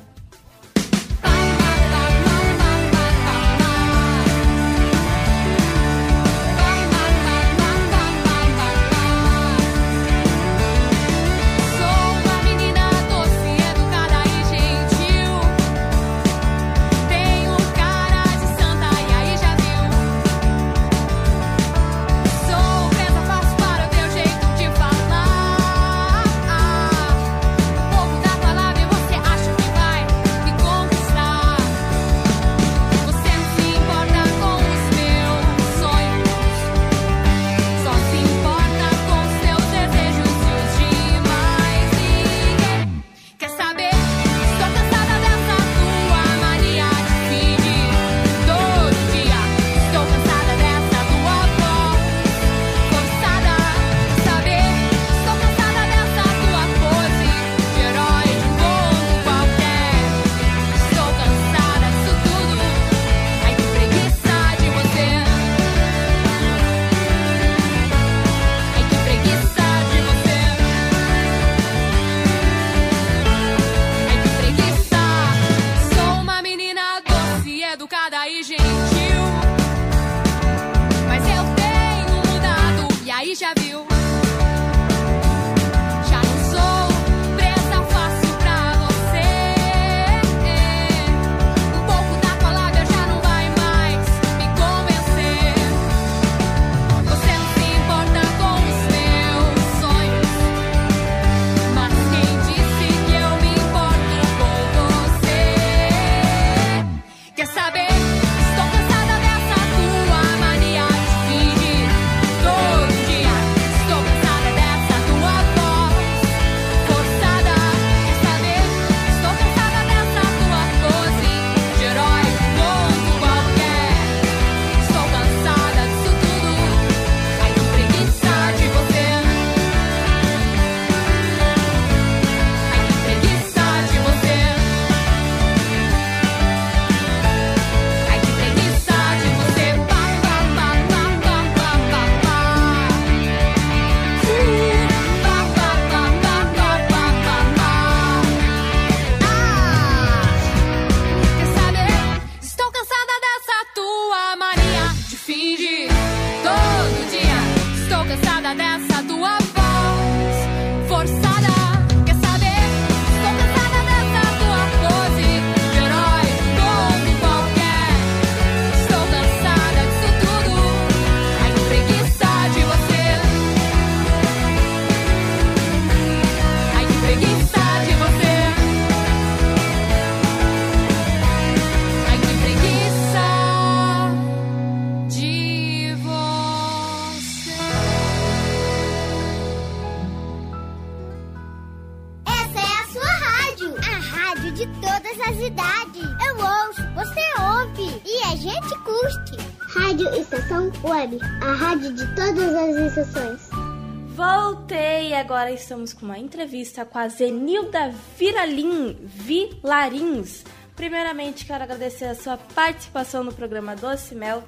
Estamos com uma entrevista com a Zenilda Viralim Vilarins. Primeiramente, quero agradecer a sua participação no programa Doce Mel.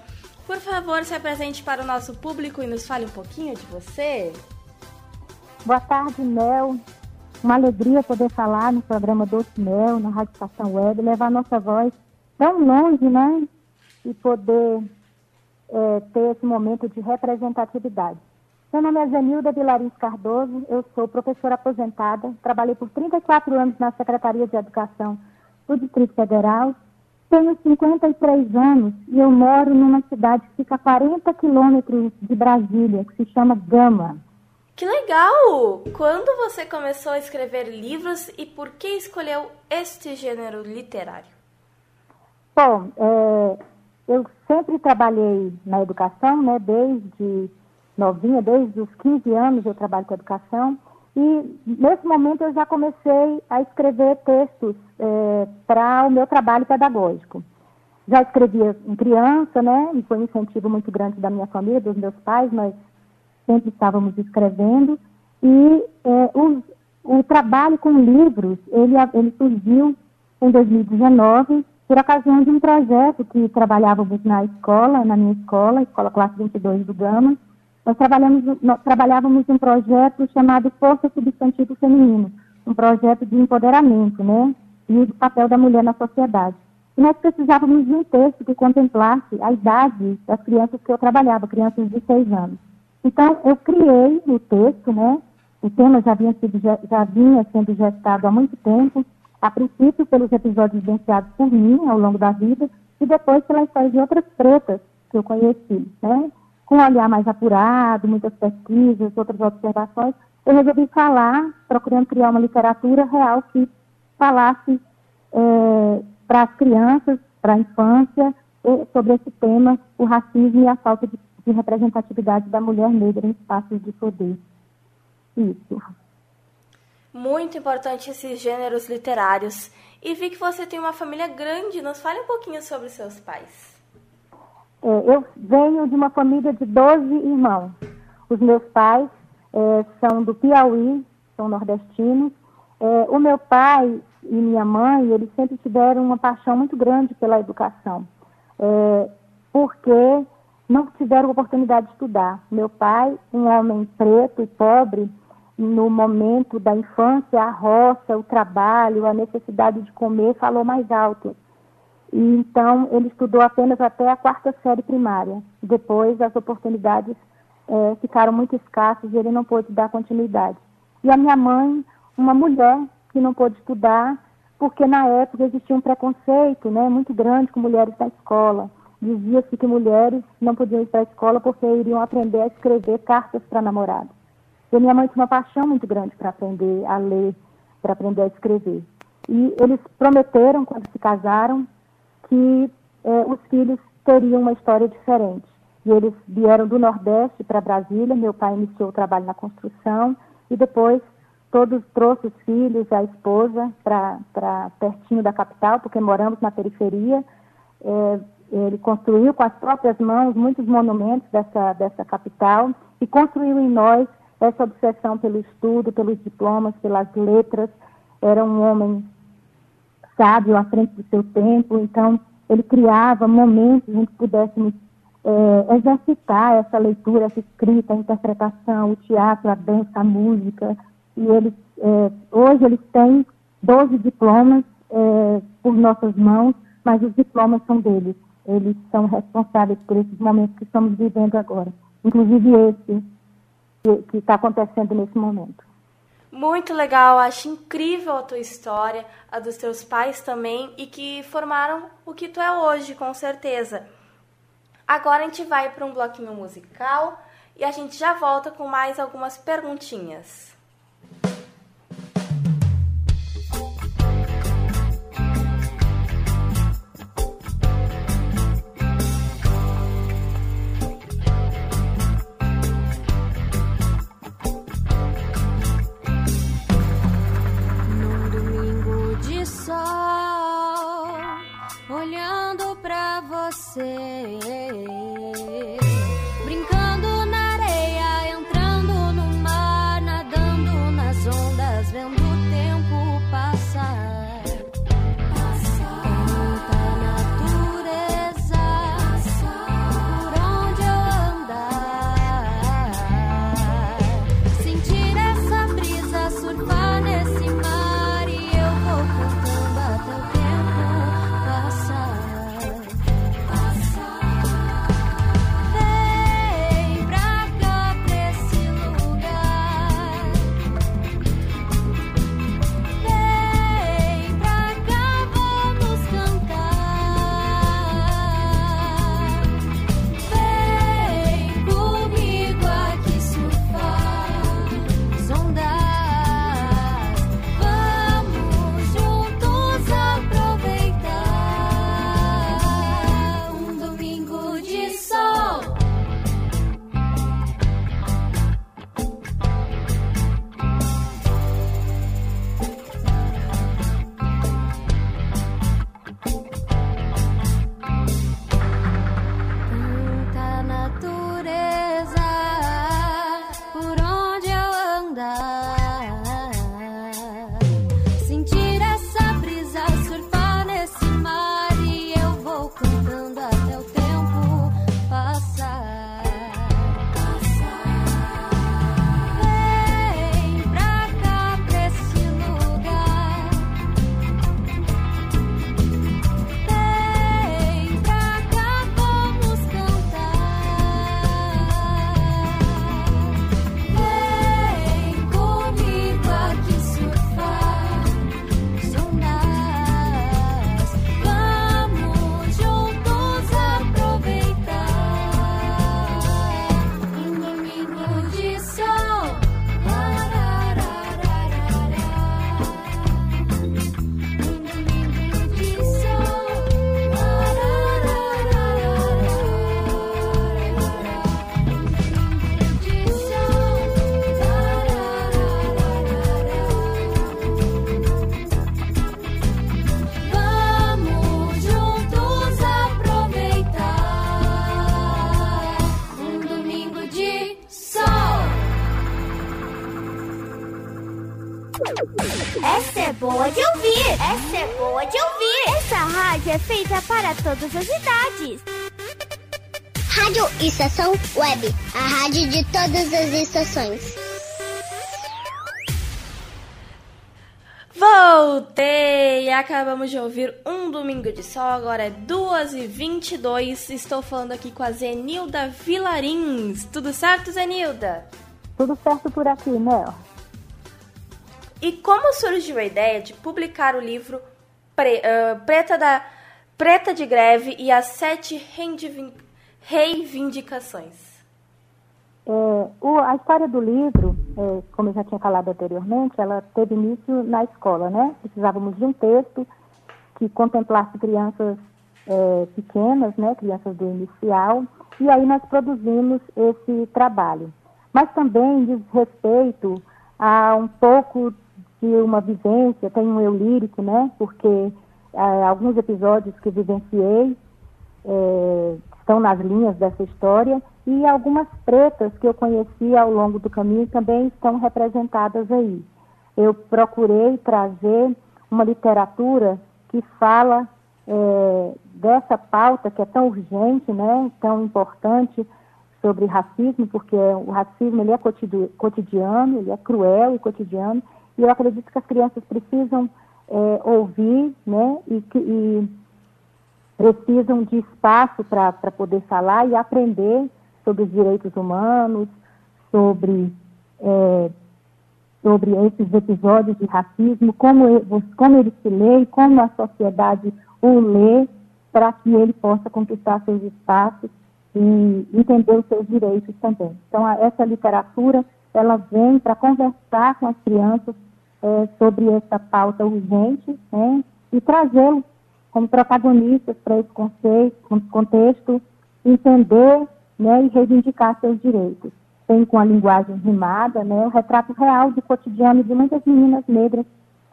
Por favor, se apresente para o nosso público e nos fale um pouquinho de você. Boa tarde, Mel. Uma alegria poder falar no programa Doce Mel, na Rádio Estação Web, levar nossa voz tão longe, né? E poder é, ter esse momento de representatividade. Meu nome é Zenilda Vilarins Cardoso, eu sou professora aposentada, trabalhei por 34 anos na Secretaria de Educação do Distrito Federal, tenho 53 anos e eu moro numa cidade que fica a 40 quilômetros de Brasília, que se chama Gama. Que legal! Quando você começou a escrever livros e por que escolheu este gênero literário? Bom, é, eu sempre trabalhei na educação, né, desde novinha, desde os 15 anos eu trabalho com educação. E nesse momento eu já comecei a escrever textos é, para o meu trabalho pedagógico. Já escrevia em criança, né? E foi um incentivo muito grande da minha família, dos meus pais, nós sempre estávamos escrevendo. E é, o trabalho com livros, ele, ele surgiu em 2019, por ocasião de um projeto que trabalhávamos na escola, na minha escola, Escola Classe 22 do Gama, nós, trabalhamos, nós trabalhávamos um projeto chamado Força Substantivo Feminino, um projeto de empoderamento, né? E o papel da mulher na sociedade. E nós precisávamos de um texto que contemplasse a idade das crianças que eu trabalhava, crianças de seis anos. Então, eu criei o texto, né? O tema já vinha, sido, já vinha sendo gestado há muito tempo, a princípio pelos episódios vivenciados por mim ao longo da vida, e depois pela história de outras pretas que eu conheci, né? Com um olhar mais apurado, muitas pesquisas, outras observações, eu resolvi falar, procurando criar uma literatura real que falasse é, para as crianças, para a infância, sobre esse tema, o racismo e a falta de, de representatividade da mulher negra em espaços de poder. Isso. Muito importante esses gêneros literários. E vi que você tem uma família grande. Nos fale um pouquinho sobre seus pais. É, eu venho de uma família de 12 irmãos. Os meus pais é, são do Piauí, são nordestinos. É, o meu pai e minha mãe, eles sempre tiveram uma paixão muito grande pela educação, é, porque não tiveram oportunidade de estudar. Meu pai, um homem preto e pobre, no momento da infância, a roça, o trabalho, a necessidade de comer, falou mais alto. E então ele estudou apenas até a quarta série primária. Depois as oportunidades é, ficaram muito escassas e ele não pôde dar continuidade. E a minha mãe, uma mulher que não pôde estudar, porque na época existia um preconceito né, muito grande com mulheres na escola. Dizia-se que mulheres não podiam ir para a escola porque iriam aprender a escrever cartas para namorados. E minha mãe tinha uma paixão muito grande para aprender a ler, para aprender a escrever. E eles prometeram, quando se casaram, que eh, os filhos teriam uma história diferente. E eles vieram do Nordeste para Brasília, meu pai iniciou o trabalho na construção e depois todos trouxe os filhos, a esposa para pertinho da capital, porque moramos na periferia. É, ele construiu com as próprias mãos muitos monumentos dessa, dessa capital e construiu em nós essa obsessão pelo estudo, pelos diplomas, pelas letras. Era um homem sábio à frente do seu tempo, então ele criava momentos em que pudéssemos é, exercitar essa leitura, essa escrita, a interpretação, o teatro, a dança, a música. E eles, é, hoje eles têm 12 diplomas é, por nossas mãos, mas os diplomas são deles. Eles são responsáveis por esses momentos que estamos vivendo agora. Inclusive esse que está acontecendo nesse momento. Muito legal, acho incrível a tua história, a dos teus pais também, e que formaram o que tu é hoje, com certeza. Agora a gente vai para um bloquinho musical e a gente já volta com mais algumas perguntinhas. Você. Todas as idades. Rádio Estação Web, a rádio de todas as estações. Voltei! Acabamos de ouvir um domingo de sol, agora é 2h22. Estou falando aqui com a Zenilda Vilarins. Tudo certo, Zenilda? Tudo certo por aqui, Mel. E como surgiu a ideia de publicar o livro Pre- ah, Preta, da, Preta de Greve e as Sete Reivindicações? É, o- a história do livro, é, como eu já tinha falado anteriormente, ela teve início na escola, né? Precisávamos de um texto que contemplasse crianças é, pequenas, né? Crianças do inicial, e aí nós produzimos esse trabalho. Mas também diz respeito a um pouco de uma vivência, tem um eu lírico, né? Porque alguns episódios que vivenciei é, estão nas linhas dessa história e algumas pretas que eu conheci ao longo do caminho também estão representadas aí. Eu procurei trazer uma literatura que fala é, dessa pauta que é tão urgente, né, tão importante sobre racismo, porque o racismo ele é cotidiano, ele é cruel e cotidiano, e eu acredito que as crianças precisam é, ouvir, né, e, que- e precisam de espaço para poder falar e aprender sobre os direitos humanos, sobre, é, sobre esses episódios de racismo, como, como ele se lê e como a sociedade o lê para que ele possa conquistar seus espaços e entender os seus direitos também. Então, a- essa literatura, ela vem para conversar com as crianças é, sobre essa pauta urgente né, e trazê-los como protagonistas para esse conceito, con- contexto, entender né, e reivindicar seus direitos. Tem com a linguagem rimada né, o retrato real do cotidiano de muitas meninas negras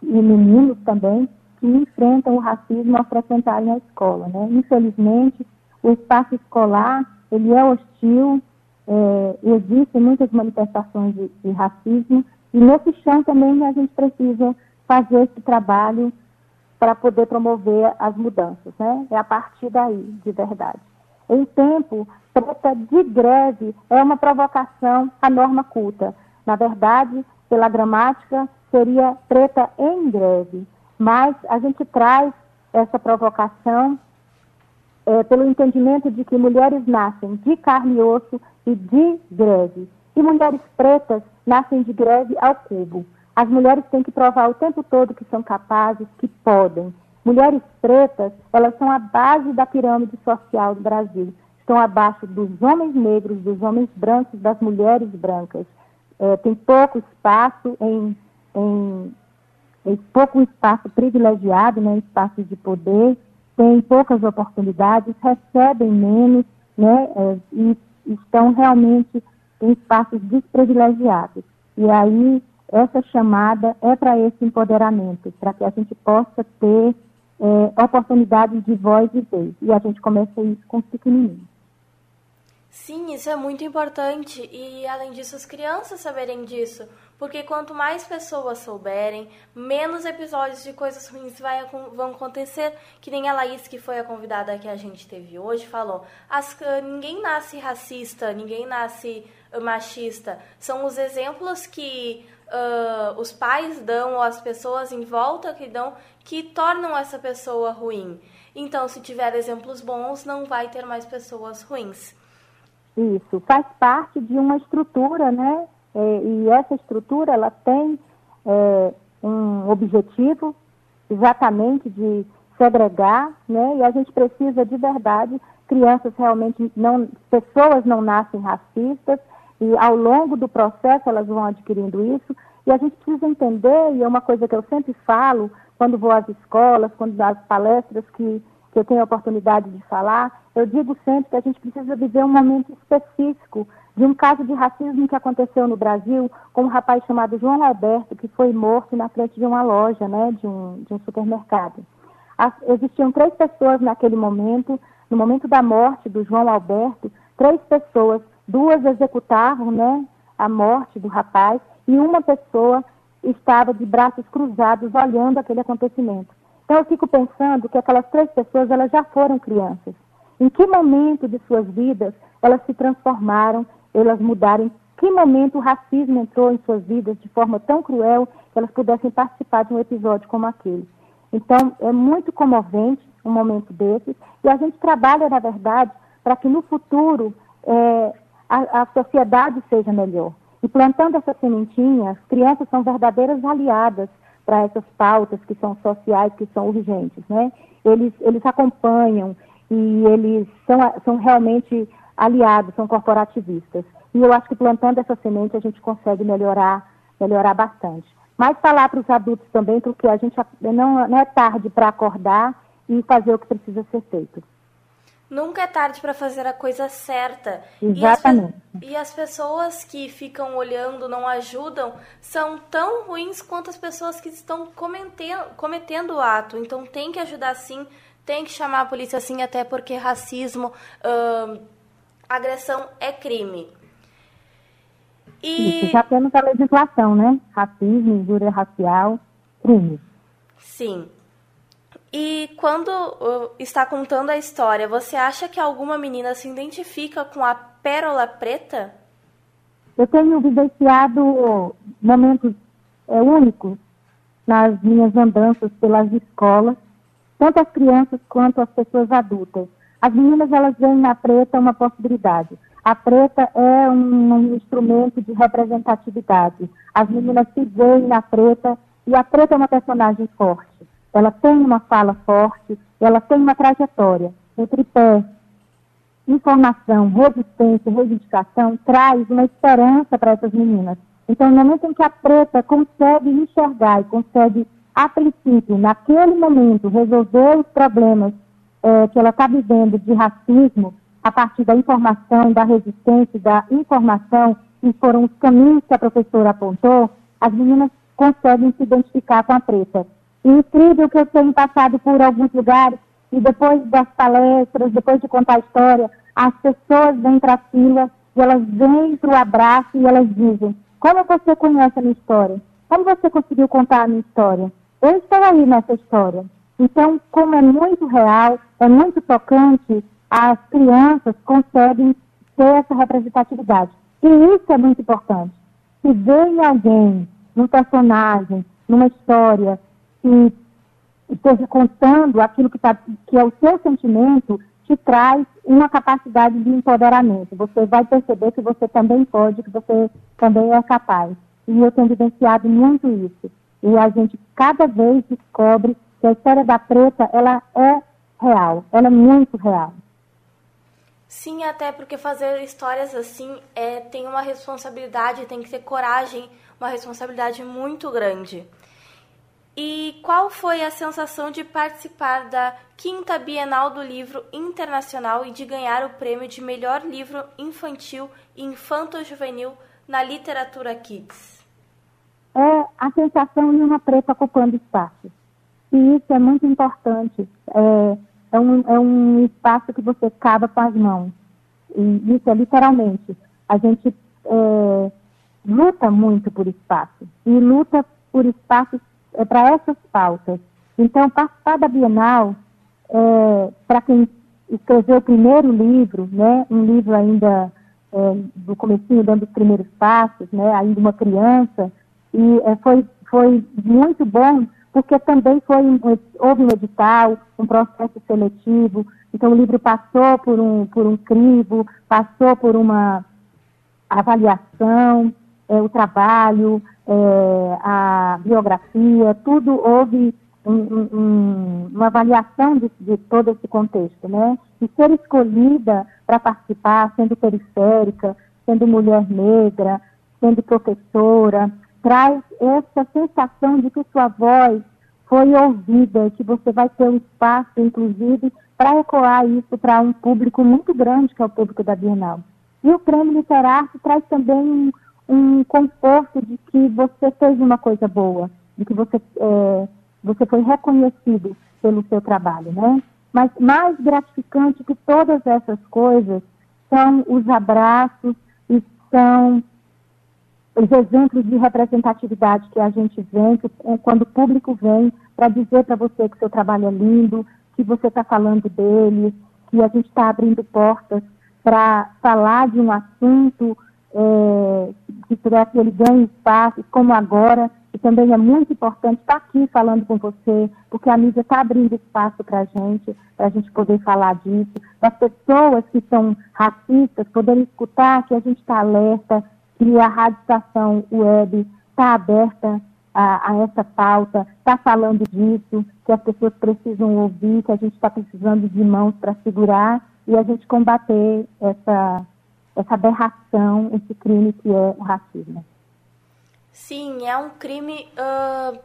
e meninos também que enfrentam o racismo ao frequentarem a escola. Né? Infelizmente, o espaço escolar, ele é hostil, é, existem muitas manifestações de, de racismo, e nesse chão também a gente precisa fazer esse trabalho para poder promover as mudanças, né? É a partir daí, de verdade. Em tempo, preta de greve é uma provocação à norma culta. Na verdade, pela gramática, seria preta em greve. Mas a gente traz essa provocação é, pelo entendimento de que mulheres nascem de carne e osso e de greve. E mulheres pretas nascem de greve ao cubo. As mulheres têm que provar o tempo todo que são capazes, que podem. Mulheres pretas, elas são a base da pirâmide social do Brasil. Estão abaixo dos homens negros, dos homens brancos, das mulheres brancas. É, tem pouco espaço em, em, em, pouco espaço privilegiado, né, espaço de poder, tem poucas oportunidades, recebem menos, né, é, e estão realmente em espaços desprivilegiados. E aí, essa chamada é para esse empoderamento, para que a gente possa ter é, oportunidades de voz e vez. E a gente começa isso com os pequenininhos. Sim, isso é muito importante e além disso as crianças saberem disso, porque quanto mais pessoas souberem, menos episódios de coisas ruins vai, vão acontecer. Que nem a Laís, que foi a convidada que a gente teve hoje, falou: as, ninguém nasce racista, ninguém nasce machista. São os exemplos que uh, os pais dão ou as pessoas em volta que dão que tornam essa pessoa ruim. Então, se tiver exemplos bons, não vai ter mais pessoas ruins. Isso, faz parte de uma estrutura, né? É, e essa estrutura, ela tem é, um objetivo exatamente de segregar, né? E a gente precisa de verdade, crianças realmente não, pessoas não nascem racistas e ao longo do processo elas vão adquirindo isso. E a gente precisa entender, e é uma coisa que eu sempre falo quando vou às escolas, quando às palestras que que eu tenho a oportunidade de falar, eu digo sempre que a gente precisa viver um momento específico de um caso de racismo que aconteceu no Brasil com um rapaz chamado João Alberto, que foi morto na frente de uma loja, né, de um, de um supermercado. As, existiam três pessoas naquele momento, no momento da morte do João Alberto, três pessoas, duas executaram, né, a morte do rapaz e uma pessoa estava de braços cruzados olhando aquele acontecimento. Então eu fico pensando que aquelas três pessoas elas já foram crianças. Em que momento de suas vidas elas se transformaram, elas mudaram? Em que momento o racismo entrou em suas vidas de forma tão cruel que elas pudessem participar de um episódio como aquele? Então é muito comovente um momento desses e a gente trabalha, na verdade, para que no futuro é, a, a sociedade seja melhor. E plantando essa sementinha, as crianças são verdadeiras aliadas para essas pautas que são sociais, que são urgentes, né? Eles, eles acompanham e eles são, são realmente aliados, são corporativistas. E eu acho que plantando essa semente a gente consegue melhorar, melhorar bastante. Mas falar para os adultos também, porque a gente não, não é tarde para acordar e fazer o que precisa ser feito. Nunca é tarde para fazer a coisa certa. Exatamente. E as, e as, pessoas que ficam olhando, não ajudam, são tão ruins quanto as pessoas que estão cometendo, cometendo o ato. Então tem que ajudar sim, tem que chamar a polícia sim, até porque racismo, agressão é crime. E... Isso, já temos a legislação, né? Racismo, injúria racial, crime. Sim. E quando uh, está contando a história, você acha que alguma menina se identifica com a pérola preta? Eu tenho vivenciado momentos é, únicos nas minhas andanças pelas escolas, tanto as crianças quanto as pessoas adultas. As meninas, elas veem na preta uma possibilidade. A preta é um, um instrumento de representatividade. As meninas se veem na preta e a preta é uma personagem forte ela tem uma fala forte, ela tem uma trajetória. O tripé, informação, resistência, reivindicação, traz uma esperança para essas meninas. Então, no momento em que a preta consegue enxergar e consegue, a princípio, naquele momento, resolver os problemas é, que ela está vivendo de racismo, a partir da informação, da resistência, da informação, e foram os caminhos que a professora apontou, as meninas conseguem se identificar com a preta incrível que eu tenho passado por alguns lugares e depois das palestras, depois de contar a história, as pessoas vêm para a fila e elas vêm para o abraço e elas dizem: Como você conhece a minha história? Como você conseguiu contar a minha história? Eu estou aí nessa história. Então, como é muito real, é muito tocante, as crianças conseguem ter essa representatividade. E isso é muito importante. Se vem alguém, num personagem, numa história, que esteja contando aquilo que, tá, que é o seu sentimento, te traz uma capacidade de empoderamento. Você vai perceber que você também pode, que você também é capaz. E eu tenho vivenciado muito isso. E a gente cada vez descobre que a história da preta, ela é real, ela é muito real. Sim, até porque fazer histórias assim é, tem uma responsabilidade, tem que ter coragem, uma responsabilidade muito grande. E qual foi a sensação de participar da quinta Bienal do Livro Internacional e de ganhar o prêmio de melhor livro infantil e infanto-juvenil na literatura Kids? É a sensação de uma preta ocupando espaço. E isso é muito importante. É, é, um, é um espaço que você cava com as mãos. E isso é literalmente. A gente é, luta muito por espaço. E luta por espaços é, para essas pautas. Então, participar da Bienal, é, para quem escreveu o primeiro livro, né, um livro ainda é, do comecinho, dando os primeiros passos, né, ainda uma criança, e é, foi, foi muito bom, porque também foi houve um edital, um processo seletivo, então o livro passou por um, por um crivo, passou por uma avaliação, é, o trabalho, é, a biografia, tudo houve um, um, uma avaliação de, de, todo esse contexto, né? E ser escolhida para participar, sendo periférica, sendo mulher negra, sendo professora, traz essa sensação de que sua voz foi ouvida, que você vai ter um espaço, inclusive, para ecoar isso para um público muito grande, que é o público da Bienal. E o prêmio literário traz também um, um conforto de que você fez uma coisa boa, de que você, é, você foi reconhecido pelo seu trabalho, né? Mas mais gratificante que todas essas coisas são os abraços e são os exemplos de representatividade que a gente vem, que, quando o público vem para dizer para você que seu trabalho é lindo, que você está falando dele, que a gente está abrindo portas para falar de um assunto é, que que ele ganhe espaço, como agora, e também é muito importante estar aqui falando com você, porque a mídia está abrindo espaço para a gente, para a gente poder falar disso, para as pessoas que são racistas poderem escutar que a gente está alerta, que a Rádio Estação Web está aberta a, a, essa pauta, está falando disso, que as pessoas precisam ouvir, que a gente está precisando de mãos para segurar e a gente combater essa essa aberração, esse crime que é o racismo. Sim, é um crime uh,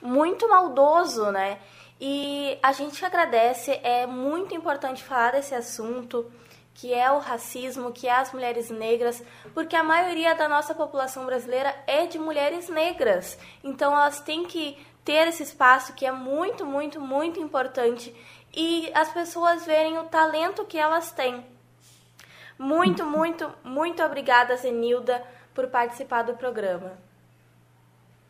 muito maldoso, né? E a gente agradece, é muito importante falar desse assunto, que é o racismo, que é as mulheres negras, porque a maioria da nossa população brasileira é de mulheres negras. Então elas têm que ter esse espaço que é muito, muito, muito importante e as pessoas verem o talento que elas têm. Muito, muito, muito obrigada, Zenilda, por participar do programa.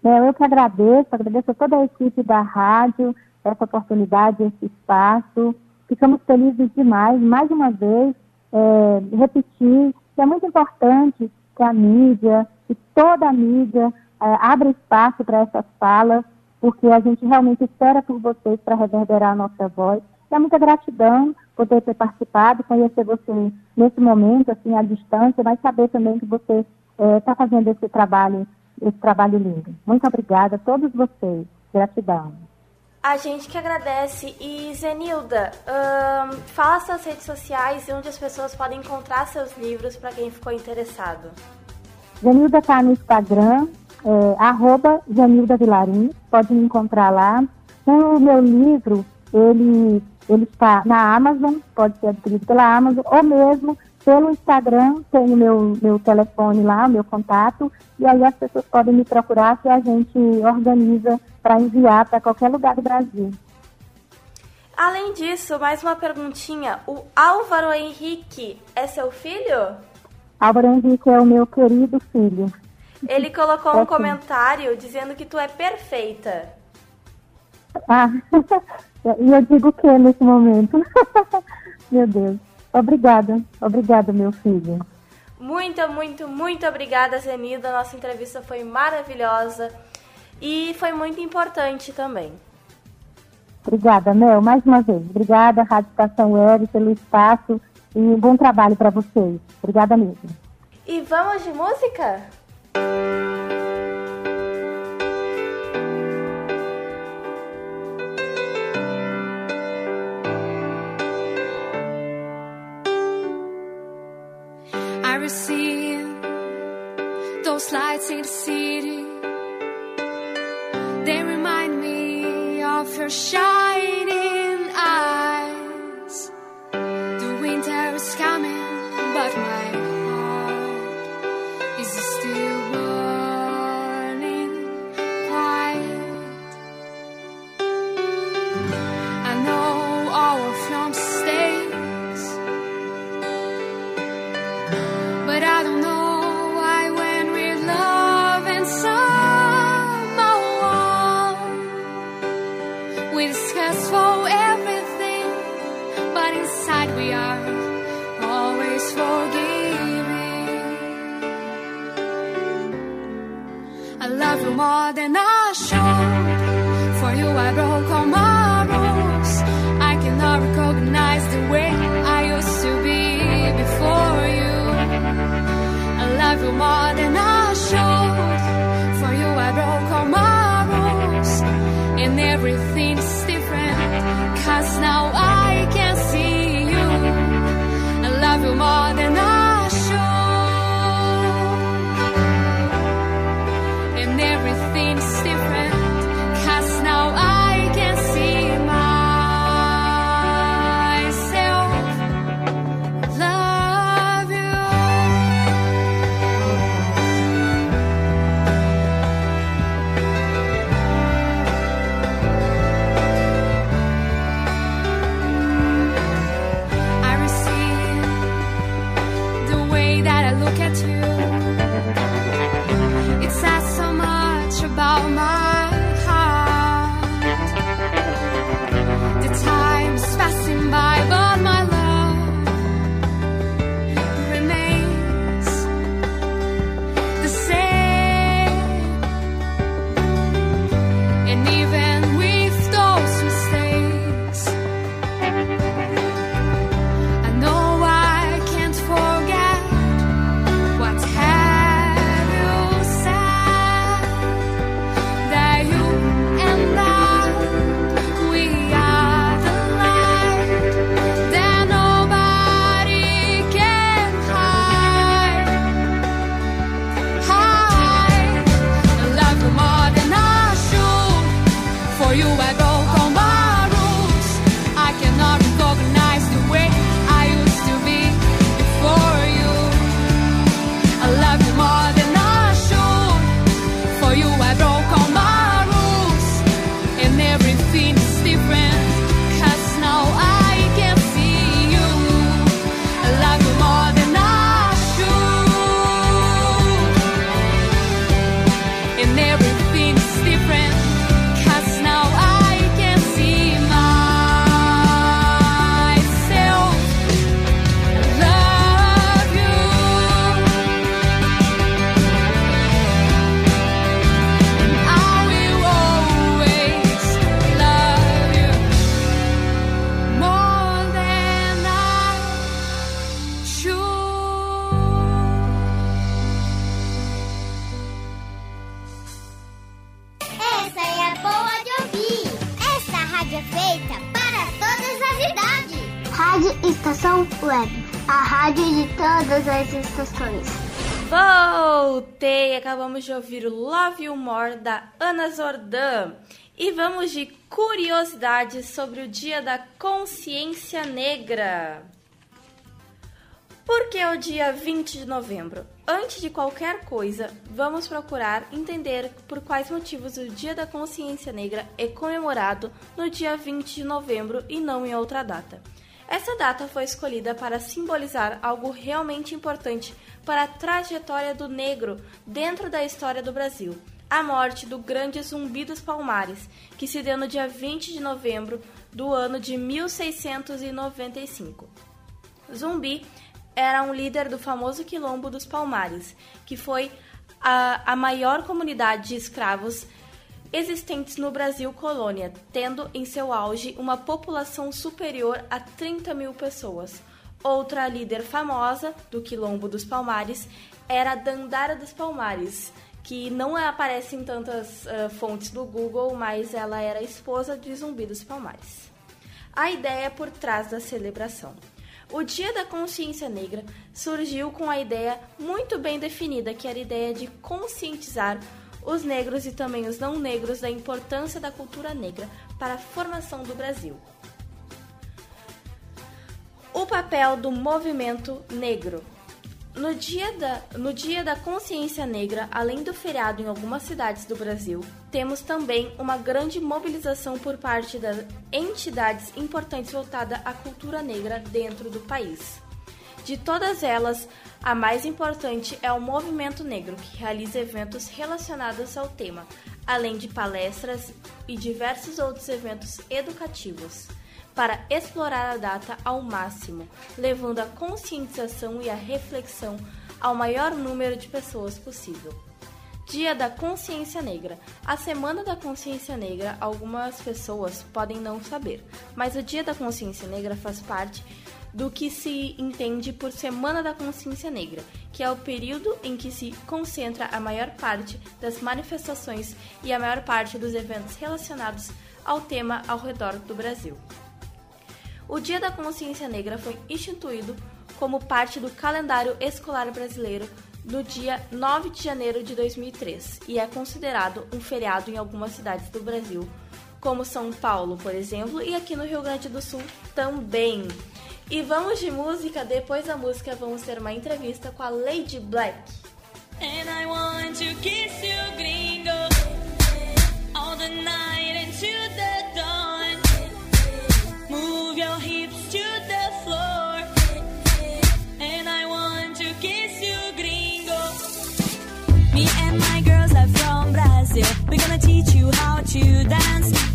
É, eu que agradeço, agradeço a toda a equipe da rádio, essa oportunidade, esse espaço. Ficamos felizes demais, mais uma vez, é, repetir que é muito importante que a mídia, que toda a mídia é, abra espaço para essas falas, porque a gente realmente espera por vocês para reverberar a nossa voz. É muita gratidão poder ter participado, conhecer você nesse momento, assim, à distância, mas saber também que você está é, fazendo esse trabalho, esse trabalho lindo. Muito obrigada a todos vocês. Gratidão. A gente que agradece. E Zenilda, um, fala suas redes sociais e onde as pessoas podem encontrar seus livros para quem ficou interessado. Zenilda está no Instagram, é, arroba Zenilda Vilarim, pode me encontrar lá. O meu livro, ele ele está na Amazon, pode ser adquirido pela Amazon, ou mesmo pelo Instagram, tem o meu, meu telefone lá, o meu contato, e aí as pessoas podem me procurar que a gente organiza para enviar para qualquer lugar do Brasil. Além disso, mais uma perguntinha. O Álvaro Henrique é seu filho? Álvaro Henrique é o meu querido filho. Ele colocou é um sim. comentário dizendo que tu é perfeita. Ah, E eu digo o que nesse momento? meu Deus. Obrigada, obrigada, meu filho. Muito, muito, muito obrigada, Zenida. Nossa entrevista foi maravilhosa e foi muito importante também. Obrigada, Mel, mais uma vez. Obrigada, Rádio Estação Web, pelo espaço e um bom trabalho para vocês. Obrigada mesmo. E vamos de música? lights in the city, they remind me of your shadow. more than I show. For you, I broke all my rules. I cannot recognize the way I used to be before you. I love you more than I should. For you, I broke all my rules. And everything's different. Cause now I can see you. I love you more than I different. acabamos de ouvir Love You More da Ana Zordan. E vamos de curiosidades sobre o Dia da Consciência Negra. Por que é o dia 20 de novembro? Antes de qualquer coisa, vamos procurar entender por quais motivos o Dia da Consciência Negra é comemorado no dia 20 de novembro e não em outra data. Essa data foi escolhida para simbolizar algo realmente importante para a trajetória do negro dentro da história do Brasil. A morte do grande Zumbi dos Palmares, que se deu no dia 20 de novembro do ano de 1695. Zumbi era um líder do famoso Quilombo dos Palmares, que foi a, a maior comunidade de escravos existentes no Brasil colônia, tendo em seu auge uma população superior a 30 mil pessoas. Outra líder famosa do Quilombo dos Palmares era Dandara dos Palmares, que não aparece em tantas uh, fontes do Google, mas ela era esposa de Zumbi dos Palmares. A ideia por trás da celebração. O Dia da Consciência Negra surgiu com a ideia muito bem definida, que era a ideia de conscientizar os negros e também os não negros da importância da cultura negra para a formação do Brasil. O papel do movimento negro. No dia, da, no dia da Consciência Negra, além do feriado em algumas cidades do Brasil, temos também uma grande mobilização por parte das entidades importantes voltada à cultura negra dentro do país. De todas elas, a mais importante é o Movimento Negro, que realiza eventos relacionados ao tema, além de palestras e diversos outros eventos educativos, para explorar a data ao máximo, levando a conscientização e a reflexão ao maior número de pessoas possível. Dia da Consciência Negra. A Semana da Consciência Negra, algumas pessoas podem não saber, mas o Dia da Consciência Negra faz parte do que se entende por Semana da Consciência Negra, que é o período em que se concentra a maior parte das manifestações e a maior parte dos eventos relacionados ao tema ao redor do Brasil. O Dia da Consciência Negra foi instituído como parte do calendário escolar brasileiro no dia 9 de janeiro de 2003 e é considerado um feriado em algumas cidades do Brasil, como São Paulo, por exemplo, e aqui no Rio Grande do Sul também. E vamos de música, depois da música vamos ter uma entrevista com a Lady Black. And I want to kiss you, gringo, all the night We're gonna teach you how to dance.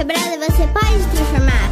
Quebrada você pode transformar.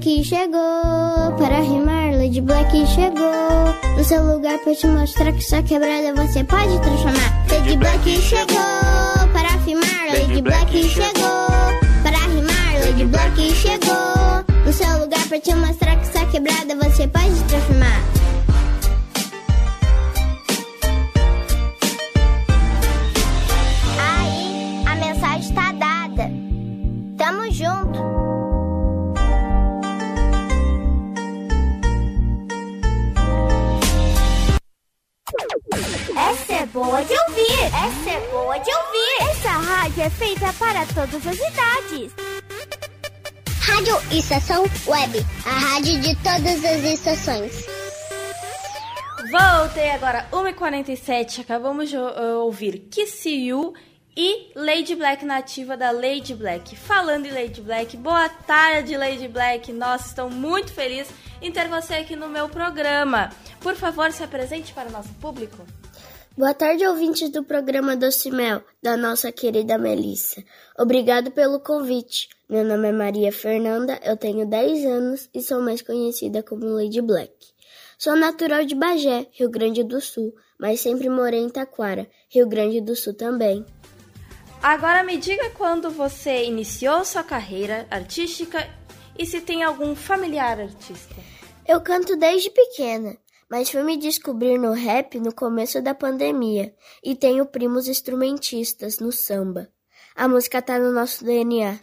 Black chegou para rimar. Lady Black chegou no seu lugar pra te mostrar que sua quebrada você pode transformar. Lady Black chegou para afirmar. Lady Black chegou para rimar. Lady Black chegou no seu lugar pra te mostrar que sua quebrada você pode transformar. Para todas as idades. Rádio Estação Web, a rádio de todas as estações. Voltei agora, 1h47. Acabamos de uh, ouvir Kiss You e Lady Black nativa da Lady Black. Falando em Lady Black, boa tarde, Lady Black. Nossa, estou muito feliz em ter você aqui no meu programa. Por favor, se apresente para o nosso público. Boa tarde, ouvintes do programa Doce Mel, da nossa querida Melissa. Obrigado pelo convite. Meu nome é Maria Fernanda, eu tenho 10 anos e sou mais conhecida como Lady Black. Sou natural de Bagé, Rio Grande do Sul, mas sempre morei em Taquara, Rio Grande do Sul também. Agora me diga quando você iniciou sua carreira artística e se tem algum familiar artista. Eu canto desde pequena, mas fui me descobrir no rap no começo da pandemia e tenho primos instrumentistas no samba. A música tá no nosso DNA.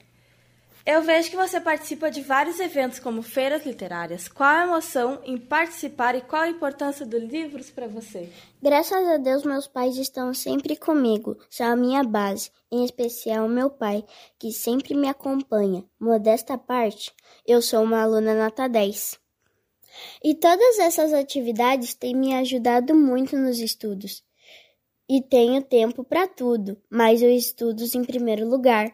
Eu vejo que você participa de vários eventos como feiras literárias. Qual a emoção em participar e qual a importância dos livros para você? Graças a Deus, meus pais estão sempre comigo, são a minha base, em especial meu pai, que sempre me acompanha. Modesta parte, eu sou uma aluna nota 10. E todas essas atividades têm me ajudado muito nos estudos. E tenho tempo para tudo, mas os estudos em primeiro lugar.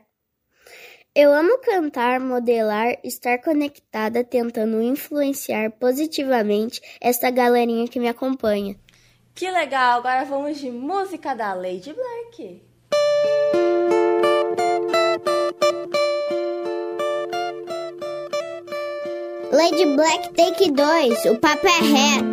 Eu amo cantar, modelar, estar conectada, tentando influenciar positivamente esta galerinha que me acompanha. Que legal! Agora vamos de música da Lady Black. Lady Black Take 2, o papo é reto.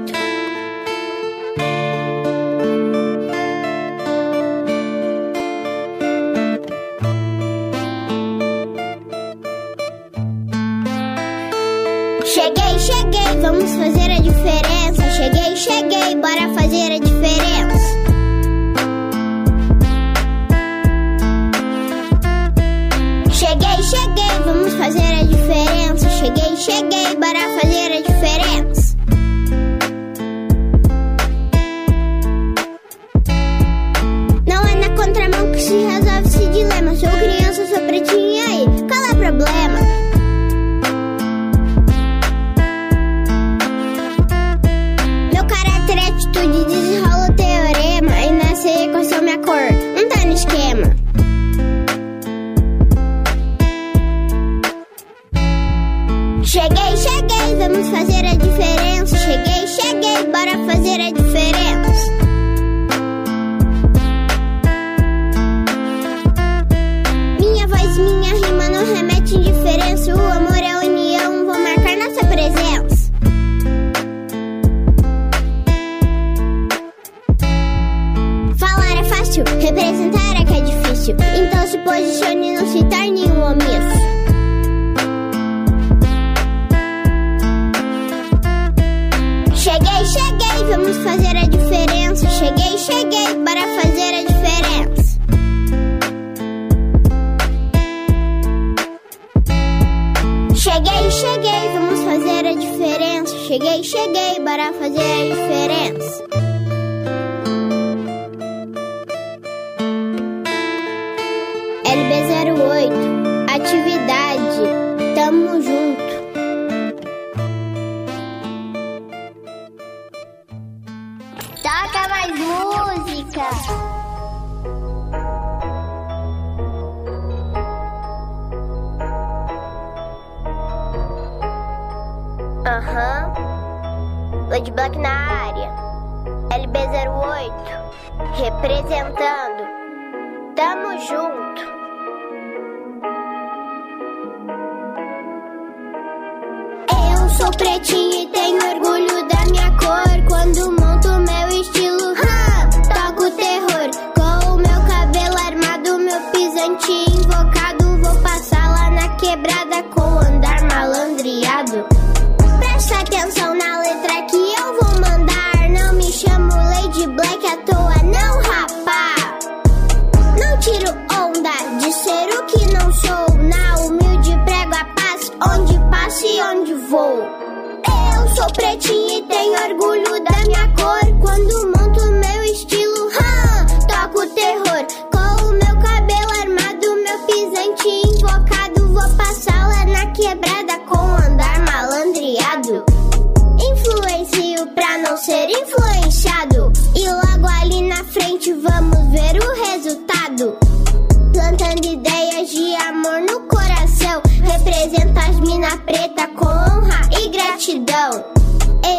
Representa as mina preta com honra e gratidão.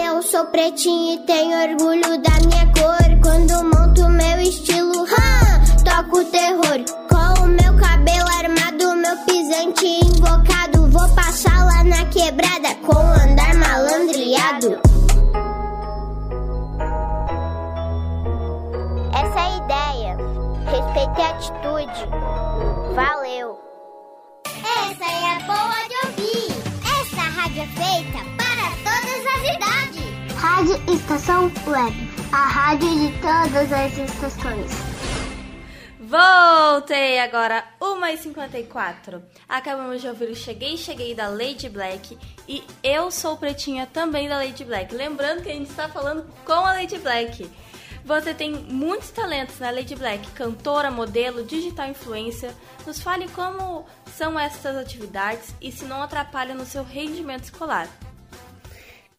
Eu sou pretinha e tenho orgulho da minha cor. Quando monto meu estilo, hã, toco terror. Com o meu cabelo armado, meu pisante invocado. Vou passar lá na quebrada com andar malandreado. Essa é a ideia. Respeite a atitude. Valeu. Essa é a boa de ouvir. Essa rádio é feita para todas as idades. Rádio Estação Web, a rádio de todas as estações. Voltei agora, 1h54. Acabamos de ouvir o Cheguei, Cheguei da Lady Black e Eu Sou Pretinha também da Lady Black. Lembrando que a gente está falando com a Lady Black. Você tem muitos talentos na Lady Black, cantora, modelo, digital influencer. Nos fale como são essas atividades e se não atrapalham no seu rendimento escolar.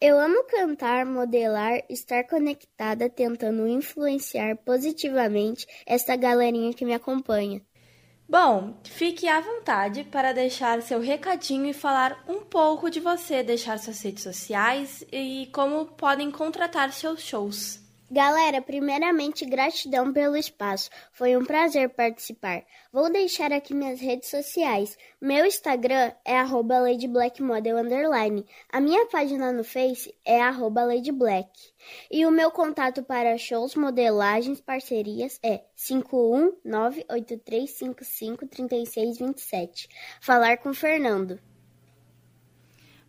Eu amo cantar, modelar, estar conectada, tentando influenciar positivamente esta galerinha que me acompanha. Bom, fique à vontade para deixar seu recadinho e falar um pouco de você, deixar suas redes sociais e como podem contratar seus shows. Galera, primeiramente gratidão pelo espaço. Foi um prazer participar. Vou deixar aqui minhas redes sociais. Meu Instagram é ladyblackmodel. A minha página no Face é ladyblack. E o meu contato para shows, modelagens, parcerias é 51983553627. Falar com Fernando.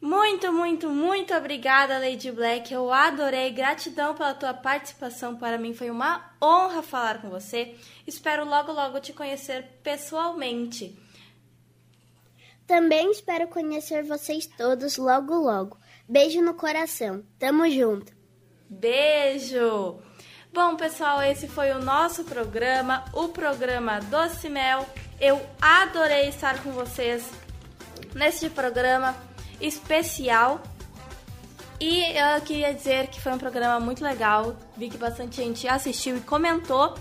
Muito, muito, muito obrigada, Lady Black. Eu adorei. Gratidão pela tua participação. Para mim foi uma honra falar com você. Espero logo, logo te conhecer pessoalmente. Também espero conhecer vocês todos logo, logo. Beijo no coração. Tamo junto. Beijo! Bom, pessoal, esse foi o nosso programa, o programa Doce Mel. Eu adorei estar com vocês neste programa especial. E eu queria dizer que foi um programa muito legal. Vi que bastante gente assistiu e comentou.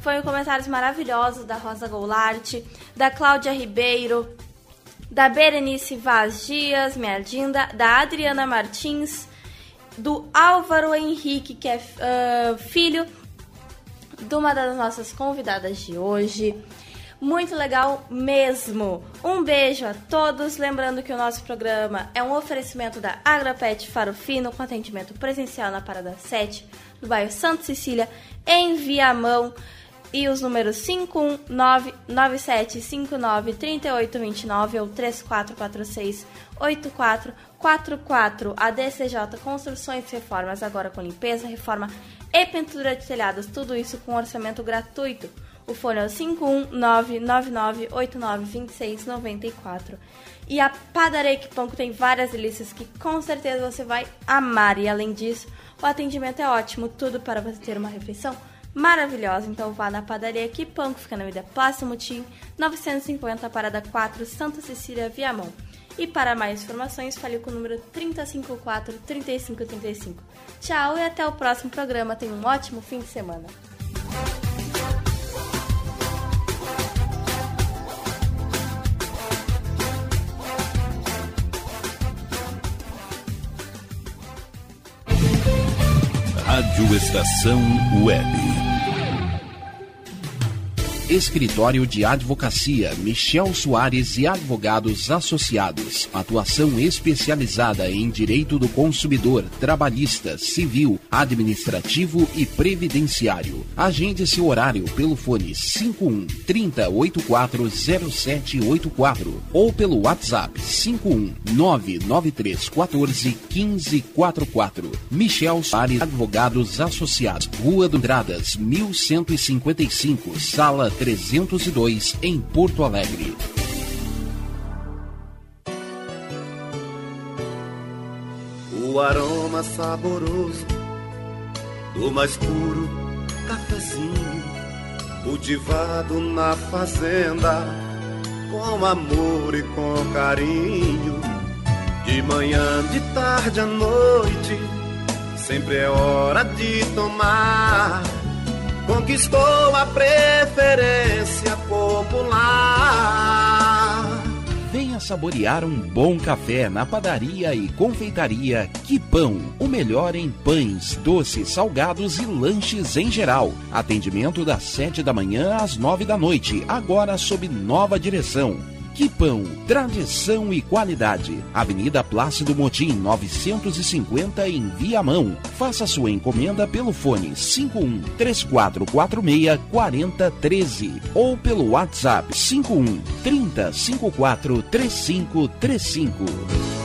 Foram comentários maravilhosos da Rosa Goulart, da Cláudia Ribeiro, da Berenice Vaz Dias, minha da Adriana Martins, do Álvaro Henrique, que é uh, filho de uma das nossas convidadas de hoje. Muito legal mesmo. Um beijo a todos. Lembrando que o nosso programa é um oferecimento da Agropet Farofino, com atendimento presencial na Parada 7, do bairro Santa Cecília, em Viamão. E os números 51997593829 ou 34468444. A DCJ Construções e Reformas, agora com limpeza, reforma e pintura de telhados. Tudo isso com orçamento gratuito. O fone é o 51999892694. E a Padaria Equipão que tem várias delícias que com certeza você vai amar. E além disso, o atendimento é ótimo, tudo para você ter uma refeição maravilhosa. Então vá na Padaria Equipão, que fica na Vida Plácio Mutim, 950, Parada 4, Santa Cecília, Viamão. E para mais informações, fale com o número 3054-3535. Tchau e até o próximo programa. Tenha um ótimo fim de semana. Estação Web. Escritório de Advocacia Michel Soares e Advogados Associados. Atuação especializada em direito do consumidor, trabalhista, civil, administrativo e previdenciário. Agende seu horário pelo fone 51 30840784 ou pelo WhatsApp 51 99314 1544. Michel Soares Advogados Associados. Rua do Andradas, 1155, sala 302, em Porto Alegre. O aroma saboroso do mais puro cafezinho, cultivado na fazenda, com amor e com carinho. De manhã, de tarde à noite, sempre é hora de tomar. Conquistou a preferência popular. Venha saborear um bom café na padaria e confeitaria Que Pão. O melhor em pães, doces, salgados e lanches em geral. Atendimento das sete da manhã às nove da noite, agora sob nova direção. Que Pão, tradição e qualidade. Avenida Plácido Motim, 950 em Viamão. Faça sua encomenda pelo fone 51 3446 4013 ou pelo WhatsApp 51 3054 3535.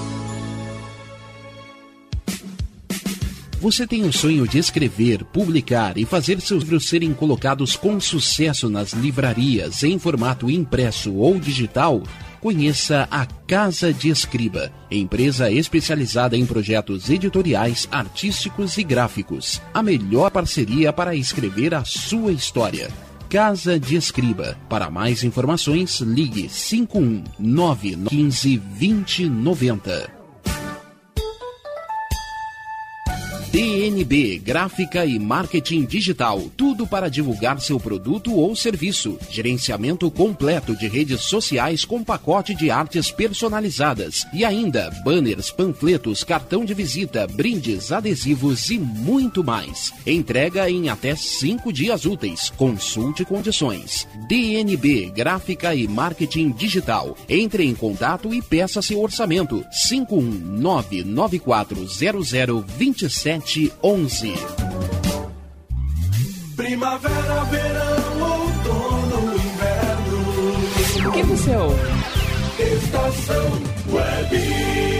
Você tem o sonho de escrever, publicar e fazer seus livros serem colocados com sucesso nas livrarias em formato impresso ou digital? Conheça a Casa de Escriba, empresa especializada em projetos editoriais, artísticos e gráficos. A melhor parceria para escrever a sua história. Casa de Escriba. Para mais informações, ligue 519 15 2090. DNB Gráfica e Marketing Digital. Tudo para divulgar seu produto ou serviço. Gerenciamento completo de redes sociais com pacote de artes personalizadas. E ainda banners, panfletos, cartão de visita, brindes, adesivos e muito mais. Entrega em até cinco dias úteis. Consulte condições. DNB Gráfica e Marketing Digital. Entre em contato e peça seu orçamento. 519940027 11. Primavera, verão, outono, inverno. O que você ouve? Estação Web.